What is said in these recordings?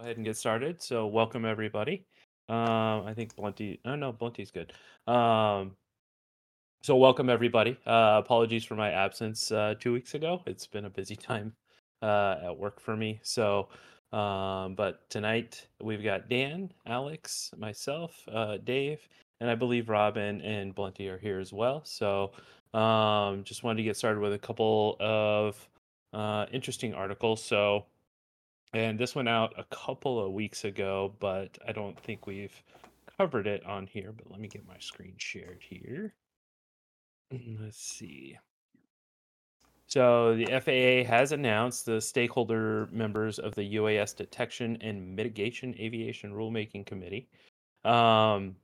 Ahead and get started. So, welcome everybody. Um, I think Blunty. Oh no, Blunty's good. Um, so welcome everybody. Uh, apologies for my absence uh, two weeks ago. It's been a busy time uh, at work for me. So, um, but tonight we've got Dan, Alex, myself, uh, Dave, and I believe Robin and Blunty are here as well. So, um, just wanted to get started with a couple of uh, interesting articles. So, and this went out a couple of weeks ago, but I don't think we've covered it on here. But let me get my screen shared here. Mm, Let's see. So the FAA has announced the stakeholder members of the UAS Detection and Mitigation Aviation Rulemaking Committee. Um,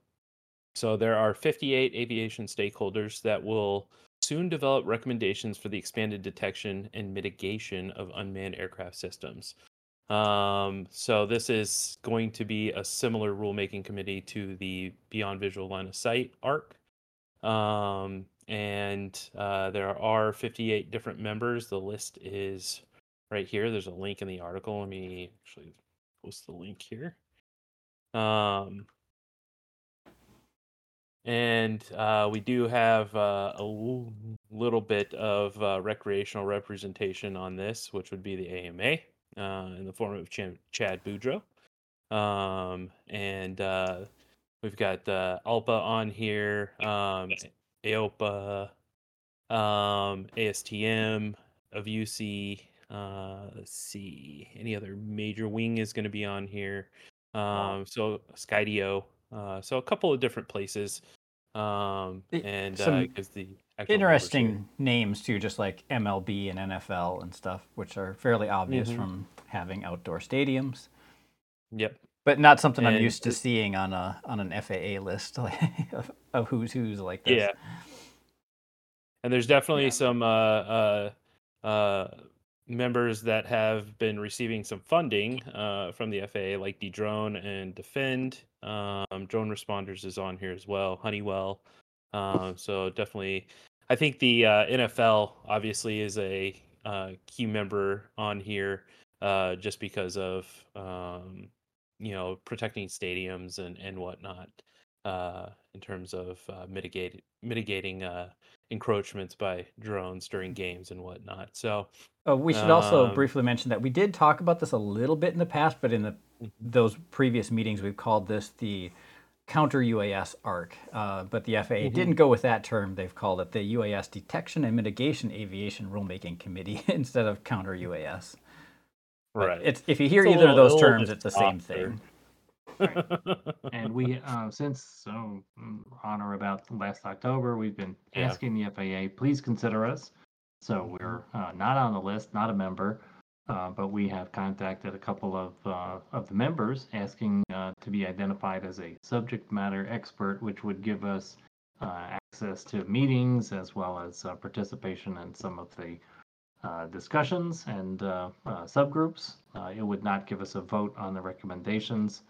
so there are 58 aviation stakeholders that will soon develop recommendations for the expanded detection and mitigation of unmanned aircraft systems. Um, so this is going to be a similar rulemaking committee to the Beyond Visual Line of Sight ARC. Um, and uh, there are 58 different members. The list is right here. There's a link in the article. Let me actually post the link here. Um, and uh, we do have uh, little bit of uh, recreational representation on this, which would be the AMA uh, in the form of Ch- Chad Boudreau. Um, and uh, we've got uh, ALPA on here, um, AOPA, um, ASTM, of UC. Uh, let's see, any other major wing is going to be on here. Um, so Skydio. Uh, so a couple of different places. Um, and uh, some gives the actual numbers here. Interesting names too, just like MLB and NFL and stuff, which are fairly obvious Mhm. from having outdoor stadiums, Yep. but not something I'm used to seeing on a on an FAA list of, of who's who's like this. Yeah. And there's definitely Yeah. some uh, uh, uh, members that have been receiving some funding uh, from the FAA, like the drone and defend. Um, drone responders is on here as well. Honeywell. Um, so definitely, I think the uh, NFL obviously is a uh, key member on here, uh, just because of um, you know protecting stadiums and and whatnot uh, in terms of uh, mitigate, mitigating uh, encroachments by drones during games and whatnot. So, Oh, we should also Um, briefly mention that we did talk about this a little bit in the past, but in the Mhm. those previous meetings, we've called this the counter UAS arc. Uh, but the FAA Mhm. didn't go with that term. They've called it the UAS Detection and Mitigation Aviation Rulemaking Committee instead of counter UAS. Right. It's, if you hear It's a either of those terms, it's the same softer. thing. And we, uh, since so mm, on or about last October, we've been Yeah. asking the FAA, please consider us. So we're uh, not on the list, not a member, uh, but we have contacted a couple of uh, of the members asking uh, to be identified as a subject matter expert, which would give us uh, access to meetings as well as uh, participation in some of the discussions and subgroups. It would not give us a vote on the recommendations.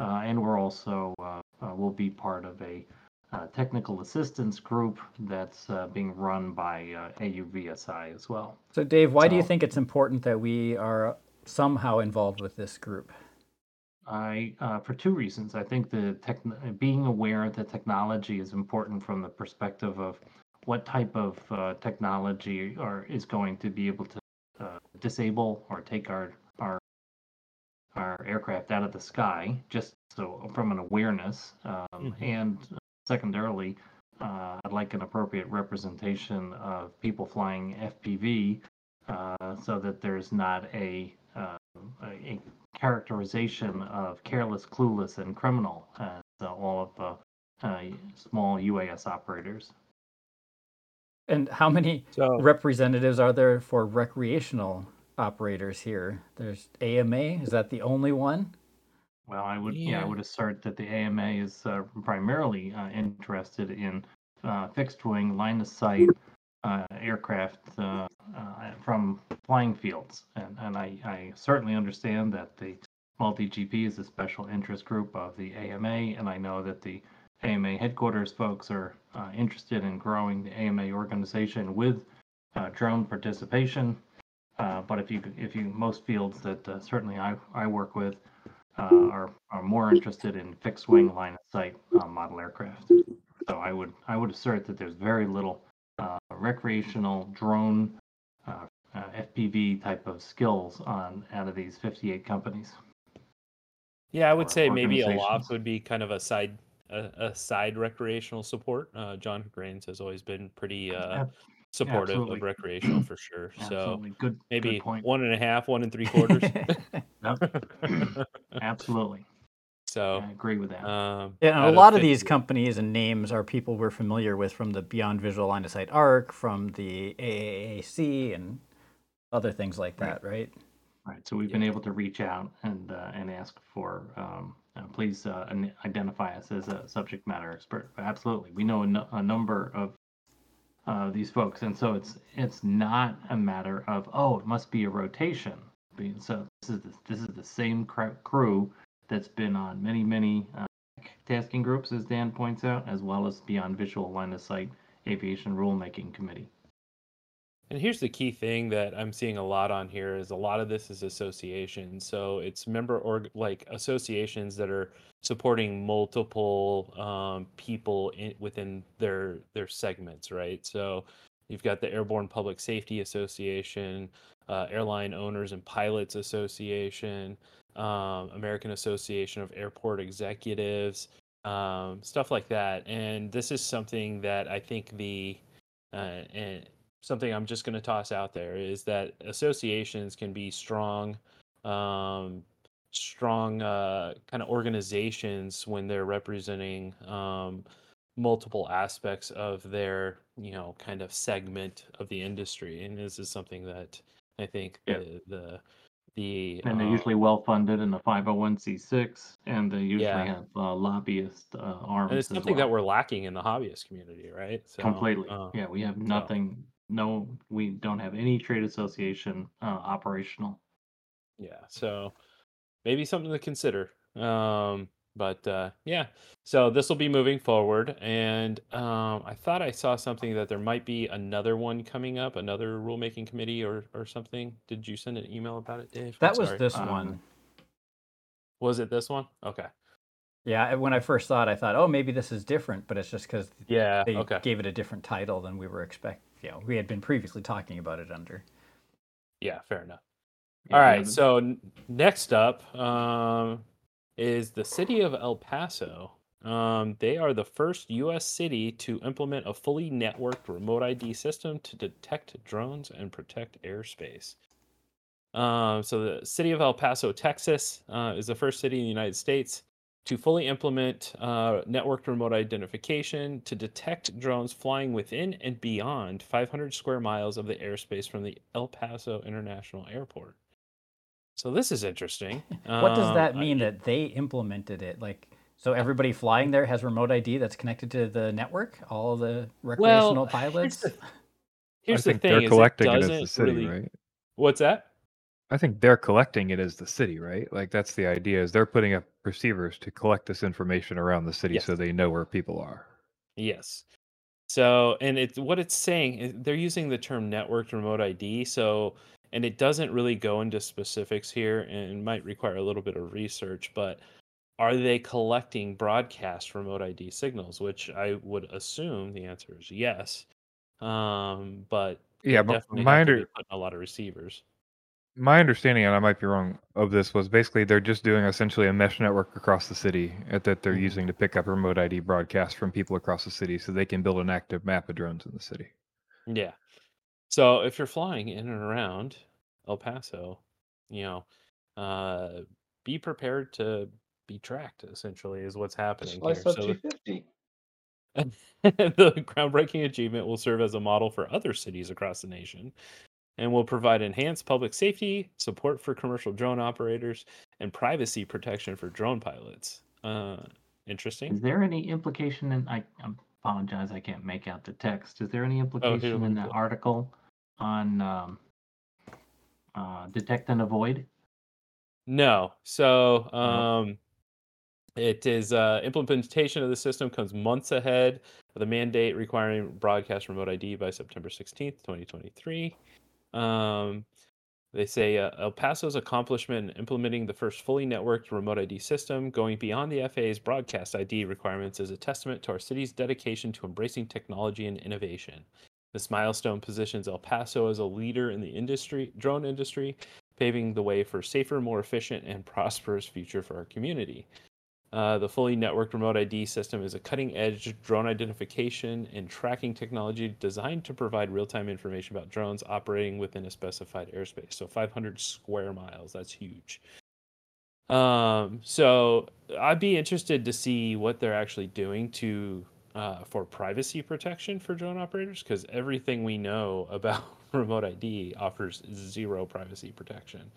And we're also, will be part of a uh, technical assistance group that's uh, being run by uh, AUVSI as well. So, Dave, why do you think it's important that we are somehow involved with this group? I, uh, for two reasons. I think the tech, being aware that technology is important from the perspective of what type of uh, technology or is going to be able to uh, disable or take our our our aircraft out of the sky. Just so from an awareness, um, Mhm. and secondarily, uh, I'd like an appropriate representation of people flying FPV, uh, so that there's not a uh, a, a characterization of careless, clueless, and criminal as uh, all of the uh, small UAS operators. And how many so, representatives are there for recreational operators here? There's AMA. Is that the only one? Well, I would, yeah, Yeah. I would assert that the AMA is uh, primarily uh, interested in uh, fixed wing line of sight uh, aircraft uh, uh, from flying fields, and and I, I certainly understand that the multi GP is a special interest group of the AMA, and I know that the AMA headquarters folks are uh, interested in growing the AMA organization with uh, drone participation. Uh, but if you if you most fields that uh, certainly I I work with uh, are are more interested in fixed wing line of sight uh, model aircraft. So I would I would assert that there's very little uh, recreational drone uh, uh, FPV type of skills on out of these 58 companies. Yeah, I would say maybe Aloft would be kind of a side a, a side recreational support. Uh, John Grains has always been pretty uh, supportive absolutely. of recreational for sure. So good. maybe good point. one and a half, one and three quarters. Absolutely, so I agree with that. um, Yeah, and a lot of 50 these companies and names are people we're familiar with from the Beyond Visual Line of Sight ARC, from the AAAC, and other things like that, right? Right, so we've been able to reach out and, uh, and ask for, um, uh, please, uh, identify us as a subject matter expert. Absolutely, we know a, nu- a number of, uh, these folks, and so it's, it's not a matter of, oh, it must be a rotation. So this is, the this is the same crew that's been on many, many, uh, tasking groups, as Dan points out, as well as Beyond Visual Line of Sight Aviation Rulemaking Committee. And here's the key thing that I'm seeing a lot on here is a lot of this is associations. So it's member org like associations that are supporting multiple um, people in, within their their segments, right? So you've got the Airborne Public Safety Association, uh, Airline Owners and Pilots Association, um, American Association of Airport Executives, um, stuff like that. And this is something that I think the uh, and something I'm just going to toss out there is that associations can be strong, um, strong uh, kind of organizations when they're representing um, multiple aspects of their, you know, kind of segment of the industry. And this is something that I think Yeah. the the the And they're uh, usually well funded in a 501c6, and they usually Yeah. have uh, lobbyist uh, arms. and it's something that we're lacking in the hobbyist community, right? So, completely. uh, yeah, we have nothing. No, we don't have any trade association uh, operational. yeah so maybe something to consider um but uh yeah so this will be moving forward and um i thought i saw something that there might be another one coming up another rulemaking committee or or something did you send an email about it dave I'm That was sorry. this Um, one. was it this one okay Yeah, when I first saw it, I thought, oh, maybe this is different, but it's just because yeah they okay gave it a different title than we were expect. You know, we had been previously talking about it under. yeah fair enough Yeah, All we right. So n- next up um, is the city of El Paso. Um, they are the first U.S. city to implement a fully networked remote ID system to detect drones and protect airspace. Um, so the city of El Paso, Texas, uh, is the first city in the United States to fully implement uh, networked remote identification to detect drones flying within and beyond 500 square miles of the airspace from the El Paso International Airport. So this is interesting. What does Um, that I- mean that they implemented it? Like, so everybody flying there has remote ID that's connected to the network. All the recreational here's pilots. the- Here's I think the thing: they're is collecting it it, as the city, really. right? What's that? I think they're collecting it as the city, right? Like that's the idea is they're putting up receivers to collect this information around the city so they know where people are. Yes. So, and it's what it's saying, is they're using the term networked remote ID. So, and it doesn't really go into specifics here and might require a little bit of research, but are they collecting broadcast remote ID signals? Which I would assume the answer is yes. Um, but they Yeah, but definitely my have to under putting a lot of receivers. My understanding, and I might be wrong, of this was basically they're just doing essentially a mesh network across the city uh, that they're Mhm. using to pick up remote ID broadcasts from people across the city, so they can build an active map of drones in the city. Yeah. So if you're flying in and around El Paso, you know, uh, be prepared to be tracked. Essentially, is what's happening here. So the- 250. the groundbreaking achievement will serve as a model for other cities across the nation and will provide enhanced public safety, support for commercial drone operators, and privacy protection for drone pilots. Uh, interesting. Is there any implication in? I apologize, I can't make out the text. Is there any implication let me in that article on um, uh, detect and avoid? No. So um it is uh implementation of the system comes months ahead of the mandate requiring broadcast remote ID by September 16th, 2023. Um They say uh, El Paso's accomplishment in implementing the first fully networked remote ID system, going beyond the FAA's broadcast ID requirements, is a testament to our city's dedication to embracing technology and innovation. This milestone positions El Paso as a leader in the industry, drone industry, paving the way for a safer, more efficient, and prosperous future for our community. Uh, the fully networked remote ID system is a cutting edge drone identification and tracking technology designed to provide real time information about drones operating within a specified airspace. So 500 square miles, that's huge. Um, so I'd be interested to see what they're actually doing to uh, for privacy protection for drone operators because everything we know about remote ID offers zero privacy protection.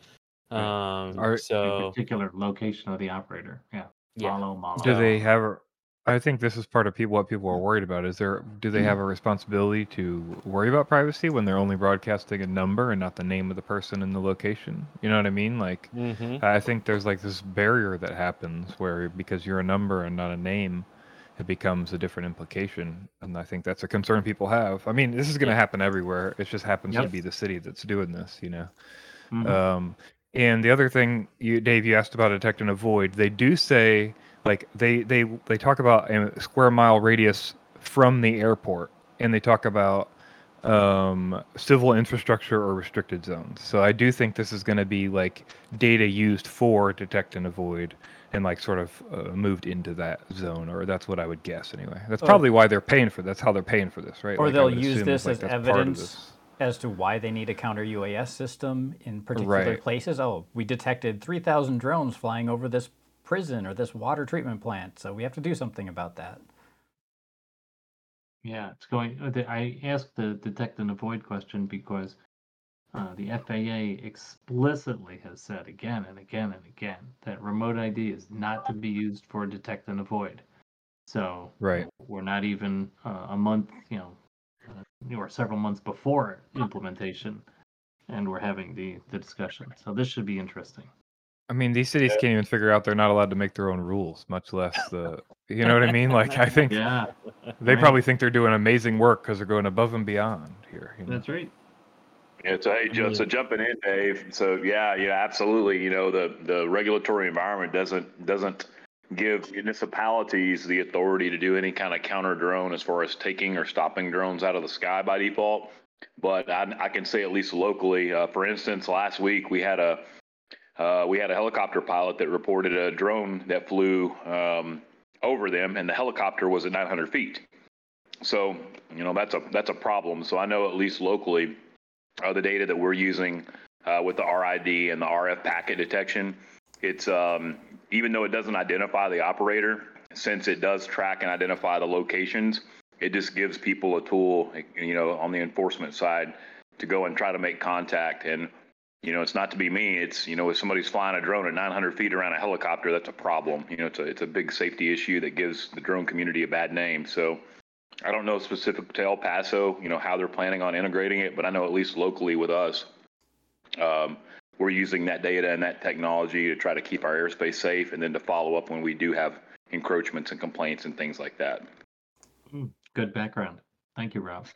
Right. Um, In so particular location of the operator. Yeah. Yeah. Do they have? a- I think this is part of people what people are worried about. Is there? Do they have a responsibility to worry about privacy when they're only broadcasting a number and not the name of the person and the location? You know what I mean? Like, hmm I think there's like this barrier that happens where because you're a number and not a name, it becomes a different implication, and I think that's a concern people have. I mean, this is going to Yeah. happen everywhere. It just happens to be the city that's doing this. You know. Mhm. Um, and the other thing, you, Dave, you asked about detect and avoid. They do say, like, they they they talk about a square mile radius from the airport, and they talk about um, civil infrastructure or restricted zones. So I do think this is going to be like data used for detect and avoid, and like sort of uh, moved into that zone, or that's what I would guess anyway. That's Oh. probably why they're paying for. That's how they're paying for this, right? Or Like, they'll use this like as that's part of evidence. As to why they need a counter UAS system in particular Right. places. Oh, we detected 3,000 drones flying over this prison or this water treatment plant, so we have to do something about that. Yeah, it's going. uh, I asked the detect and avoid question because uh, the FAA explicitly has said again and again and again that remote ID is not to be used for detect and avoid. So Right. we're not even uh, a month, you know, or several months before implementation, and we're having the the discussion. So this should be interesting. I mean, these cities can't even figure out they're not allowed to make their own rules, much less the. You know what I mean? Like, I think Yeah, they right. probably think they're doing amazing work because they're going above and beyond here. You know? that's right. Yeah, so hey, Joe, so jumping in, Dave. So yeah, yeah, absolutely. You know, the the regulatory environment doesn't doesn't give municipalities the authority to do any kind of counter drone as far as taking or stopping drones out of the sky by default. But I, I can say at least locally, uh, for instance, last week we had a uh, we had a helicopter pilot that reported a drone that flew um, over them, and the helicopter was at 900 feet. So you know that's a that's a problem. So I know at least locally uh, the data that we're using uh, with the RID and the RF packet detection. It's um, even though it doesn't identify the operator, since it does track and identify the locations, it just gives people a tool, you know, on the enforcement side to go and try to make contact. And you know, it's not to be me. It's you know, if somebody's flying a drone at 900 feet around a helicopter, that's a problem. You know, it's a it's a big safety issue that gives the drone community a bad name. So. I don't know specific to El Paso, you know, how they're planning on integrating it, but I know at least locally with us, um, we're using that data and that technology to try to keep our airspace safe and then to follow up when we do have encroachments and complaints and things like that. Hmm, good background. Thank you, Rob.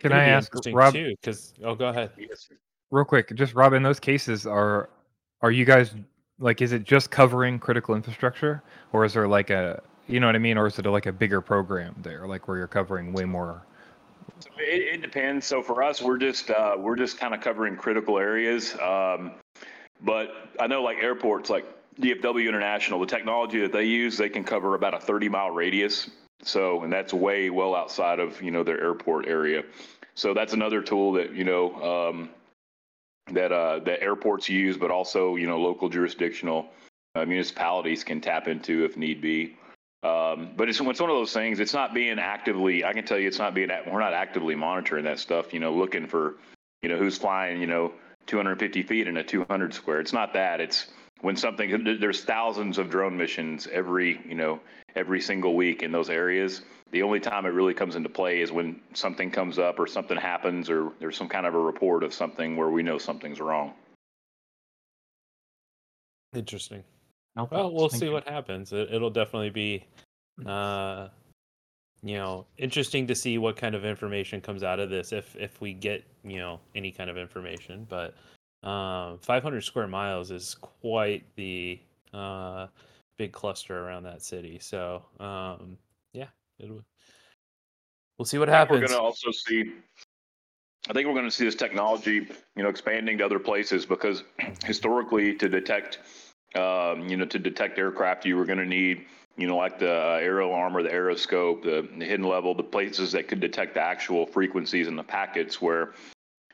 Can I be ask interesting Rob too? Because oh, go ahead. Yes. real quick? Just Rob, in those cases, are are you guys like? Is it just covering critical infrastructure, or is there like a you know what I mean, or is it like a bigger program there, like where you're covering way more? It, it depends. So for us, we're just uh, we're just kind of covering critical areas. Um, but I know like airports, like DFW International, the technology that they use, they can cover about a 30 mile radius. So and that's way well outside of you know their airport area. So that's another tool that you know um, that uh, that airports use, but also you know local jurisdictional uh, municipalities can tap into if need be. Um, but it's, it's one of those things. It's not being actively. I can tell you, it's not being. We're not actively monitoring that stuff. You know, looking for, you know, who's flying. You know, 250 feet in a 200 square. It's not that. It's when something. There's thousands of drone missions every. You know, every single week in those areas. The only time it really comes into play is when something comes up or something happens or there's some kind of a report of something where we know something's wrong. Interesting. No Well, we'll Thank see you. what happens. It, it'll definitely be, uh, you know, interesting to see what kind of information comes out of this if if we get you know any kind of information. But um, 500 square miles is quite the uh, big cluster around that city. So um, yeah, it'll, we'll see what happens. We're going to also see. I think we're going to see this technology, you know, expanding to other places because historically, to detect, um, you know, to detect aircraft, you were going to need, you know, like the uh, aero armor, the aeroscope, the, the hidden level, the places that could detect the actual frequencies in the packets. Where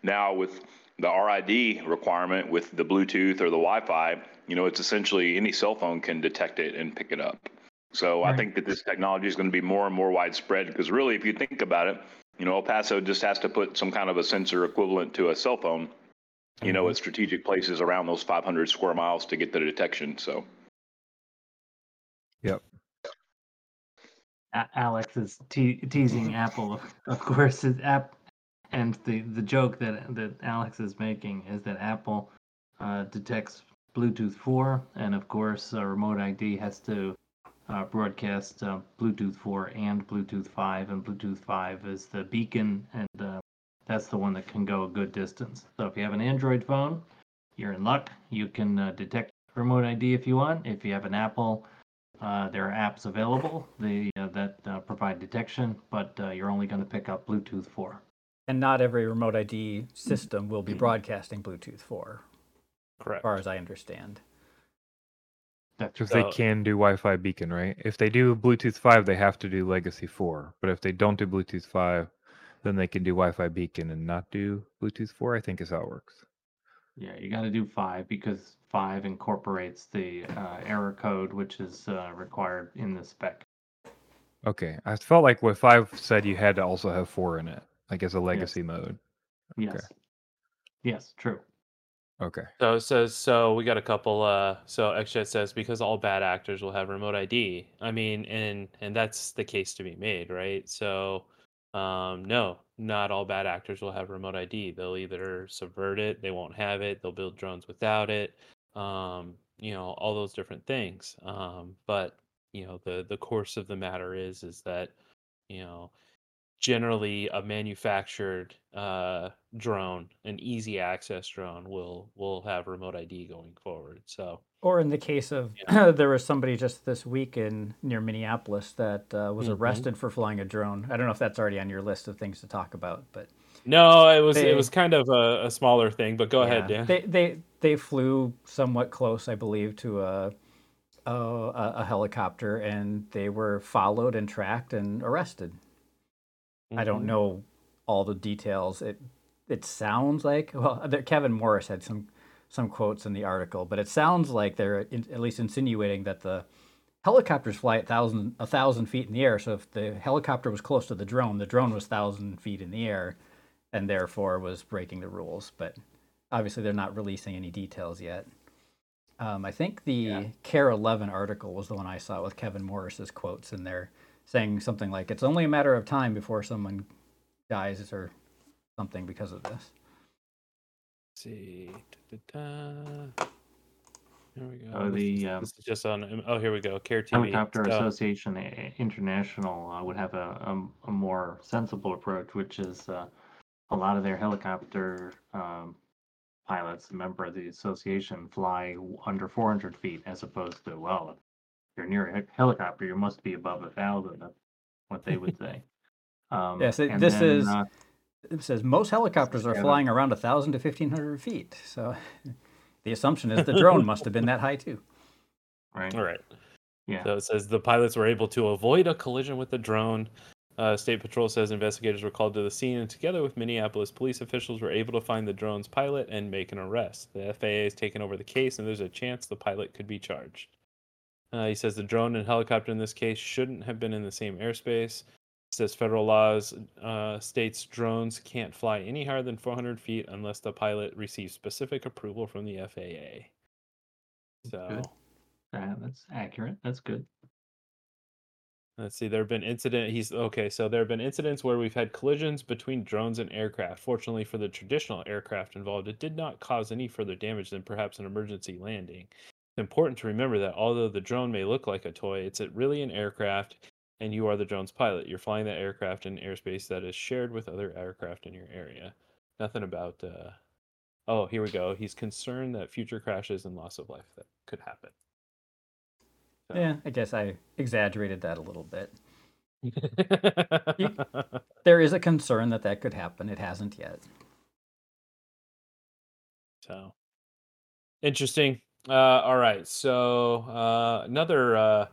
now with the RID requirement with the Bluetooth or the Wi-Fi, you know, it's essentially any cell phone can detect it and pick it up. So I think that this technology is going to be more and more widespread because really, if you think about it, you know, El Paso just has to put some kind of a sensor equivalent to a cell phone, you know, Mhm. at strategic places around those 500 square miles to get the detection. So A- Alex is te- teasing Apple, of- of course. Is app, and the the joke that that Alex is making is that Apple uh, detects Bluetooth 4, and of course, uh, Remote ID has to uh, broadcast uh, Bluetooth 4 and Bluetooth 5, and Bluetooth 5 is the beacon, and uh, that's the one that can go a good distance. So if you have an Android phone, you're in luck. You can uh, detect Remote ID if you want. If you have an Apple uh, there are apps available they, uh, that uh, provide detection, but uh, you're only going to pick up Bluetooth 4. And not every remote ID system will be broadcasting Bluetooth 4, Correct. as far as I understand. That's Because So- they can do Wi-Fi beacon, right? If they do Bluetooth 5, they have to do Legacy 4. But if they don't do Bluetooth 5, then they can do Wi-Fi beacon and not do Bluetooth 4. I think is how it works. yeah, you got to do five because five incorporates the uh, error code, which is uh, required in the spec. Okay, I felt like what 5 said you had to also have 4 in it, like as a legacy mode. Yes. Yes, true. Okay. So it says so we got a couple uh so XJet says because all bad actors will have remote ID. I mean and and that's the case to be made, right? So um no, not all bad actors will have remote ID. They'll either subvert it, they won't have it, they'll build drones without it. Um you know, all those different things. Um but you know, the the course of the matter is is that you know, generally a manufactured uh, drone, an easy access drone, will will have remote ID going forward. So Or in the case of there was somebody just this week in near Minneapolis that uh, was Mhm. arrested for flying a drone. I don't know if that's already on your list of things to talk about, but no, it was They- it was kind of a, a smaller thing. But go ahead, Dan. They they they flew somewhat close, I believe, to a, a a helicopter, and they were followed and tracked and arrested. I don't Mhm. know all the details. It it sounds like well, there- Kevin Morris had some some quotes in the article, but it sounds like they're in, at least insinuating that the helicopters fly at thousand a thousand feet in the air. So if the helicopter was close to the drone, the drone was thousand feet in the air, and therefore was breaking the rules. But obviously, they're not releasing any details yet. Um, I think the Yeah. KARE 11 article was the one I saw with Kevin Morris's quotes in there, saying something like, "It's only a matter of time before someone dies or something because of this." Let's see. Da-da-da. There we go. Oh, the, is- um, this is just on. Oh, here we go. KARE TV. Helicopter So- Association International uh, would have a, a, a more sensible approach, which is uh, a lot of their helicopter um, pilots, a member of the association, fly under 400 feet as opposed to, well, if you're near a helicopter, you must be above a thousand, that's what they would say. Um, Yes, it- and this then, is- uh, It says most helicopters are Yeah. flying around a 1,000 to 1,500 feet. So the assumption is the drone must have been that high too. right. All right. Yeah. So it says the pilots were able to avoid a collision with the drone. Uh, State Patrol says investigators were called to the scene and, together with Minneapolis police officials, were able to find the drone's pilot and make an arrest. The FAA has taken over the case, and there's a chance the pilot could be charged. Uh, he says the drone and helicopter in this case shouldn't have been in the same airspace. Says federal laws uh, states drones can't fly any higher than 400 feet unless the pilot receives specific approval from the FAA. So. Good. Uh, that's accurate. That's good. Let's see. There have been incident. He's okay. So there have been incidents where we've had collisions between drones and aircraft. Fortunately for the traditional aircraft involved, it did not cause any further damage than perhaps an emergency landing. It's important to remember that although the drone may look like a toy, it's really an aircraft, and you are the drone's pilot. You're flying that aircraft in airspace that is shared with other aircraft in your area. Nothing about uh, Oh, here we go. He's concerned that future crashes and loss of life that could happen. So- Yeah, I guess I exaggerated that a little bit. There is a concern that that could happen. It hasn't yet. So interesting. Uh, all right. So uh, another uh,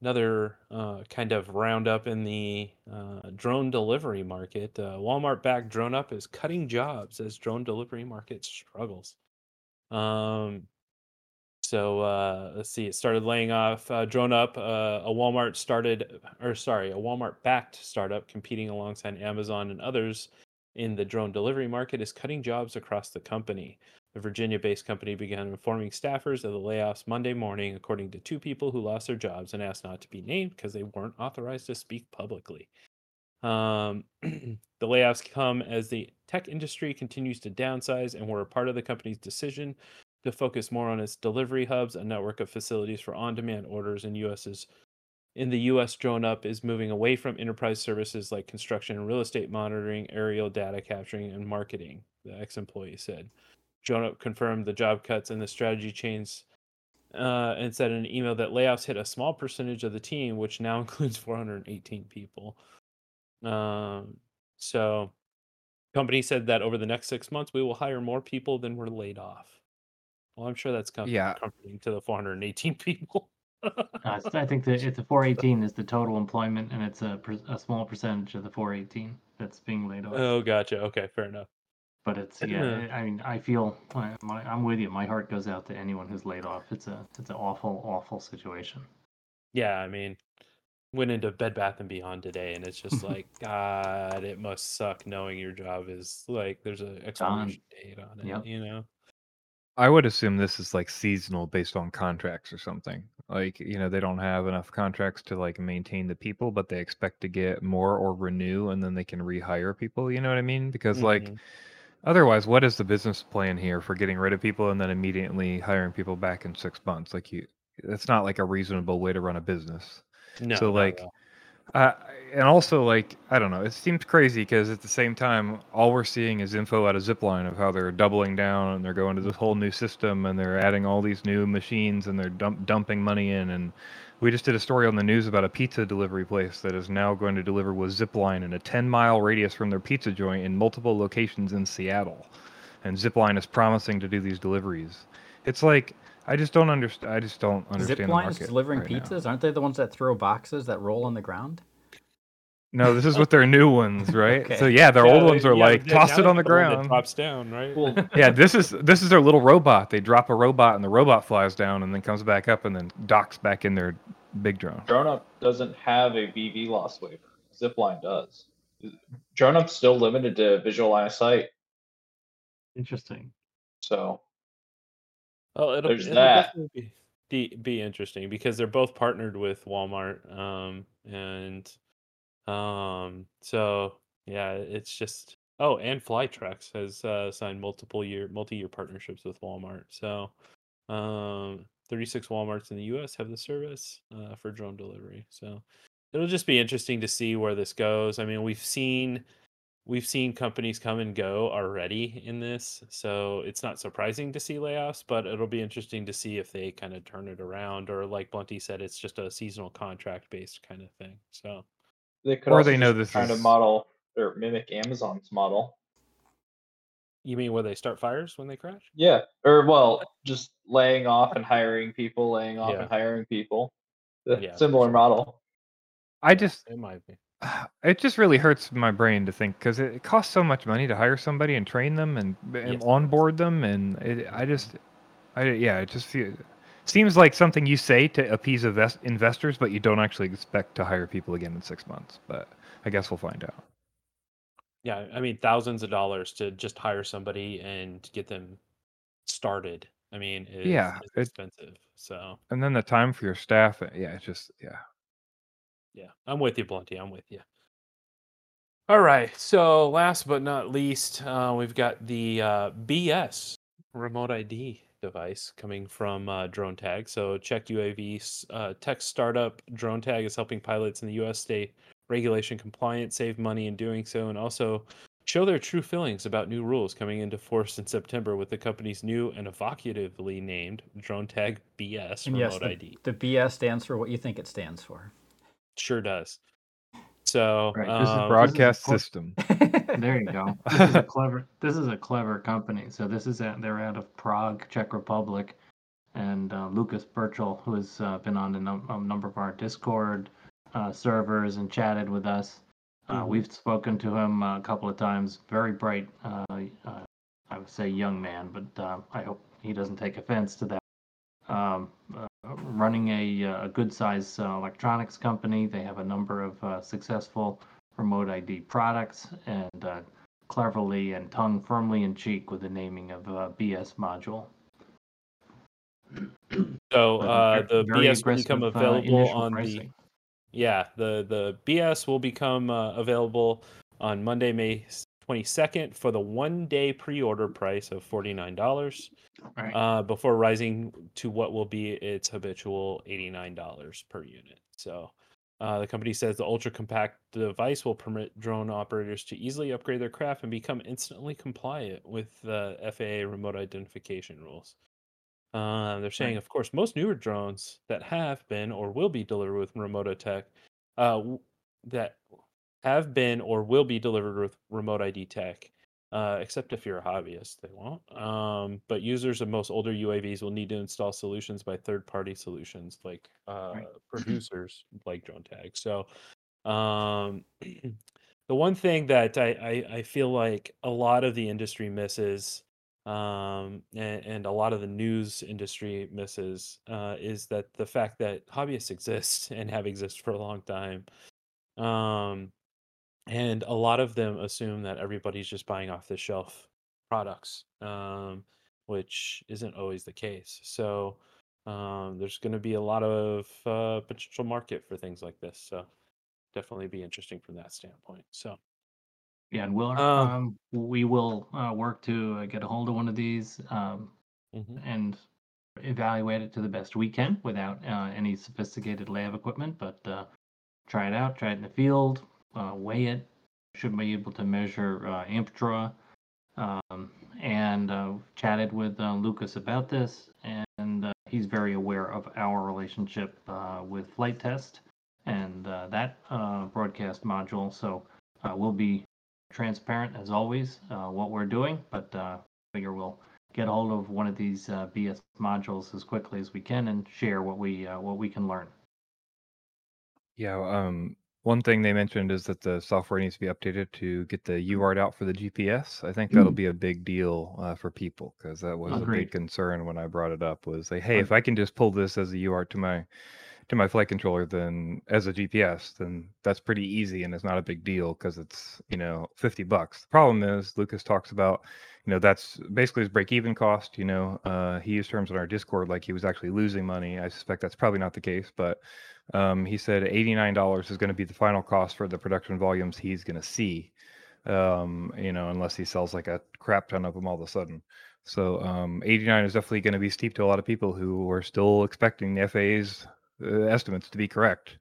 another uh, kind of roundup in the uh, drone delivery market. Uh, Walmart backed DroneUp is cutting jobs as drone delivery market struggles. Um, so uh, let's see. It started laying off DroneUp. Uh, a Walmart started, or sorry, a Walmart backed startup competing alongside Amazon and others in the drone delivery market is cutting jobs across the company. The Virginia based company began informing staffers of the layoffs Monday morning, according to two people who lost their jobs and asked not to be named because they weren't authorized to speak publicly. Um, the layoffs come as the tech industry continues to downsize and were a part of the company's decision to focus more on its delivery hubs, a network of facilities for on demand orders in US's in the US DroneUp is moving away from enterprise services like construction and real estate monitoring, aerial data capturing, and marketing, the ex employee said. DroneUp confirmed the job cuts and the strategy change uh, and said in an email that layoffs hit a small percentage of the team, which now includes 418 people. Um, so, company said that over the next six months, we will hire more people than were laid off. Well, I'm sure that's com- Yeah. comforting to the 418 people. Uh, I think that it's a 418 is the total employment, and it's a, a small percentage of the 418 that's being laid off. oh, gotcha. Okay, fair enough. But it's yeah. I mean, I feel I- my, I'm with you. My heart goes out to anyone who's laid off. It's a it's an awful, awful situation. Yeah, I mean, went into Bed Bath and Beyond today, and it's just like, God, it must suck knowing your job is like there's a expiration date on it. Yep. You know? I would assume this is like seasonal based on contracts or something. Like, you know, they don't have enough contracts to like maintain the people, but they expect to get more or renew and then they can rehire people. You know what I mean? Because like Mhm. Otherwise, what is the business plan here for getting rid of people and then immediately hiring people back in six months? Like you that's not like a reasonable way to run a business. no, so, not at like, all. Uh, and also, like, I don't know, it seems crazy because at the same time, all we're seeing is info out of Zipline of how they're doubling down and they're going to this whole new system and they're adding all these new machines and they're dump- dumping money in. And we just did a story on the news about a pizza delivery place that is now going to deliver with Zipline in a 10 mile radius from their pizza joint in multiple locations in Seattle. And Zipline is promising to do these deliveries. It's like, I just don't understand. I just don't understand Zip the lines market delivering right now. pizzas, aren't they the ones that throw boxes that roll on the ground? No, this is with their new ones, right? So yeah, their Yeah, old they- ones are yeah, like they- toss it on the got one that ground. drops down, right? Well, Yeah, this is this is their little robot. They drop a robot and the robot flies down and then comes back up and then docks back in their big drone. DroneUp doesn't have a BVLOS waiver. Zipline does. Drone DroneUp's still limited to visual line of sight. Interesting. So Oh, it'll, There's it'll that. definitely be, be be interesting because they're both partnered with Walmart, um, and um, so yeah, it's just oh, and Flytrex has uh, signed multiple year multi year partnerships with Walmart. So, um, 36 WalMarts in the U.S. have the service uh, for drone delivery. So it'll just be interesting to see where this goes. I mean, we've seen we've seen companies come and go already in this, so it's not surprising to see layoffs, but it'll be interesting to see if they kind of turn it around or like Blunty said, it's just a seasonal contract based kind of thing. So they could Or also they know just this kind of is- model or mimic Amazon's model. you mean where they start fires when they crash? Yeah. Or well, just laying off and hiring people, laying off Yeah. and hiring people. The Yeah, similar sure. model. I just It might be. it just really hurts my brain to think because it, it costs so much money to hire somebody and train them and, and Yes. onboard them and it, I just I yeah it just feel, seems like something you say to appease invest, investors but you don't actually expect to hire people again in six months. But I guess we'll find out. Yeah, I mean thousands of dollars to just hire somebody and get them started. I mean, is, Yeah, is it- expensive. So And then the time for your staff, uh, yeah, it's just yeah. Yeah, I'm with you, Blunty. I'm with you. All right. So, last but not least, uh, we've got the uh, BS remote ID device coming from uh, Dronetag. So, Czech UAV uh, tech startup Dronetag is helping pilots in the U.S. stay regulation compliant, save money in doing so, and also show their true feelings about new rules coming into force in September with the company's new and evocatively named Dronetag BS And yes, remote the, ID. the BS stands for what you think it stands for. Sure does. So, Right, this is um, Broadcast cor- system. There you go. This is a clever. This is a clever company. So this is at, they're out of Prague, Czech Republic, and uh, Lucas Brchel, who has uh, been on a, num- a number of our Discord uh, servers and chatted with us. Uh, Mhm. We've spoken to him uh, a couple of times. Very bright, uh, uh, I would say young man, but uh, I hope he doesn't take offense to that. Um, running a, uh, a good size uh, electronics company. They have a number of uh, successful remote ID products and uh, cleverly and tongue firmly in cheek with the naming of uh, BS module. so uh, the BS will become uh, available initial on the yeah the the BS will become uh, available on Monday, May twenty second for the one day pre order price of forty nine dollars. Right. uh, before rising to what will be its habitual $89 per unit. So, uh, the company says the ultra compact device will permit drone operators to easily upgrade their craft and become instantly compliant with the FAA remote identification rules. Uh, they're saying, of course, most newer drones that have been or will be delivered with remote tech, uh, that have been or will be delivered with remote ID tech, uh, except if you're a hobbyist, they won't. Um, but users of most older UAVs will need to install solutions by third-party solutions like uh, Right. producers like Dronetag. So, um, the one thing that I, I I feel like a lot of the industry misses, um, and, and a lot of the news industry misses, uh, is that the fact that hobbyists exist and have existed for a long time. Um, and a lot of them assume that everybody's just buying off the shelf products um, which isn't always the case so um, there's going to be a lot of uh, potential market for things like this so definitely be interesting from that standpoint so Yeah, and we'll Um, um, we will uh, work to uh, get a hold of one of these um, mhm. and evaluate it to the best we can without uh, any sophisticated lab equipment. But uh, try it out, try it in the field, uh, weigh it. Should be able to measure uh, draw. Um, and uh, chatted with uh, Lucas about this, and uh, he's very aware of our relationship uh, with Flite Test and that broadcast module. So we'll be transparent as always what we're doing, but uh, figure we'll get hold of one of these uh, BS modules as quickly as we can and share what we uh, what we can learn. Yeah, um, one thing they mentioned is that the software needs to be updated to get the UART out for the GPS. I think that'll be a big deal uh, for people because that was a big concern when I brought it up. Was like, hey, if I can just pull this as a UART to my to my flight controller, then as a GPS, then that's pretty easy and it's not a big deal because it's you know fifty bucks. The problem is Lucas talks about you know that's basically his break even cost. You know, uh, he used terms on our Discord like he was actually losing money. I suspect that's probably not the case, but um, he said $89 is going to be the final cost for the production volumes he's going to see. Um, you know, unless he sells like a crap ton of them all of a sudden. So um, 89 is definitely going to be steep to a lot of people who are still expecting the FAA's uh, estimates to be correct.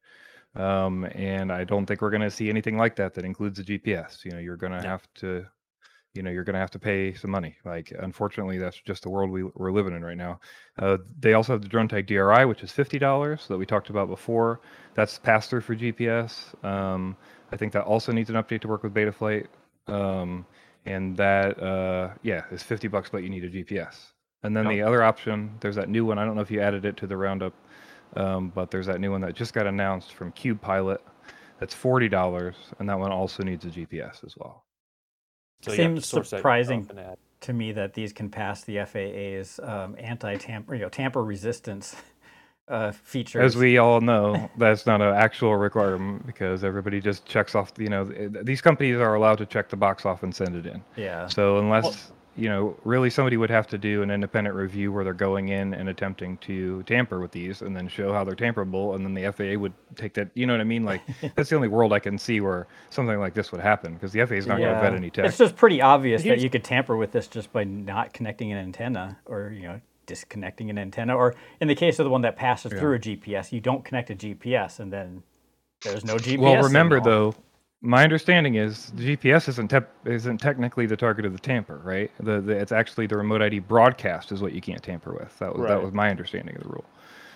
Um, and I don't think we're going to see anything like that that includes the GPS. You know, you're going to Yeah. have to, you know, you're going to have to pay some money. Like, unfortunately, that's just the world we, we're living in right now. Uh, they also have the Dronetag DRI, which is fifty dollars that we talked about before. That's pass through for GPS. Um, I think that also needs an update to work with Betaflight. Um, and that, uh, yeah, is fifty bucks, but you need a GPS. And then the other option, there's that new one. I don't know if you added it to the roundup, um, but there's that new one that just got announced from CubePilot. That's forty dollars, and that one also needs a GPS as well. So you have to Seems surprising yourself and add- to me that these can pass the FAA's um, anti-tamper, you know, tamper resistance uh, features. As we all know, that's not an actual requirement because everybody just checks off. You know, these companies are allowed to check the box off and send it in. yeah, So unless you know, really somebody would have to do an independent review where they're going in and attempting to tamper with these, and then show how they're tamperable, and then the FAA would take that. You know what I mean? Like that's the only world I can see where something like this would happen because the FAA is not going to vet any tech. It's just pretty obvious that you could tamper with this just by not connecting an antenna or, you know, disconnecting an antenna. Or in the case of the one that passes Yeah. through a GPS, you don't connect a GPS and then there's no GPS. Well, remember signal. though, my understanding is the GPS isn't tep- isn't technically the target of the tamper, right? The, the it's actually the remote ID broadcast is what you can't tamper with. That was that was my understanding of the rule.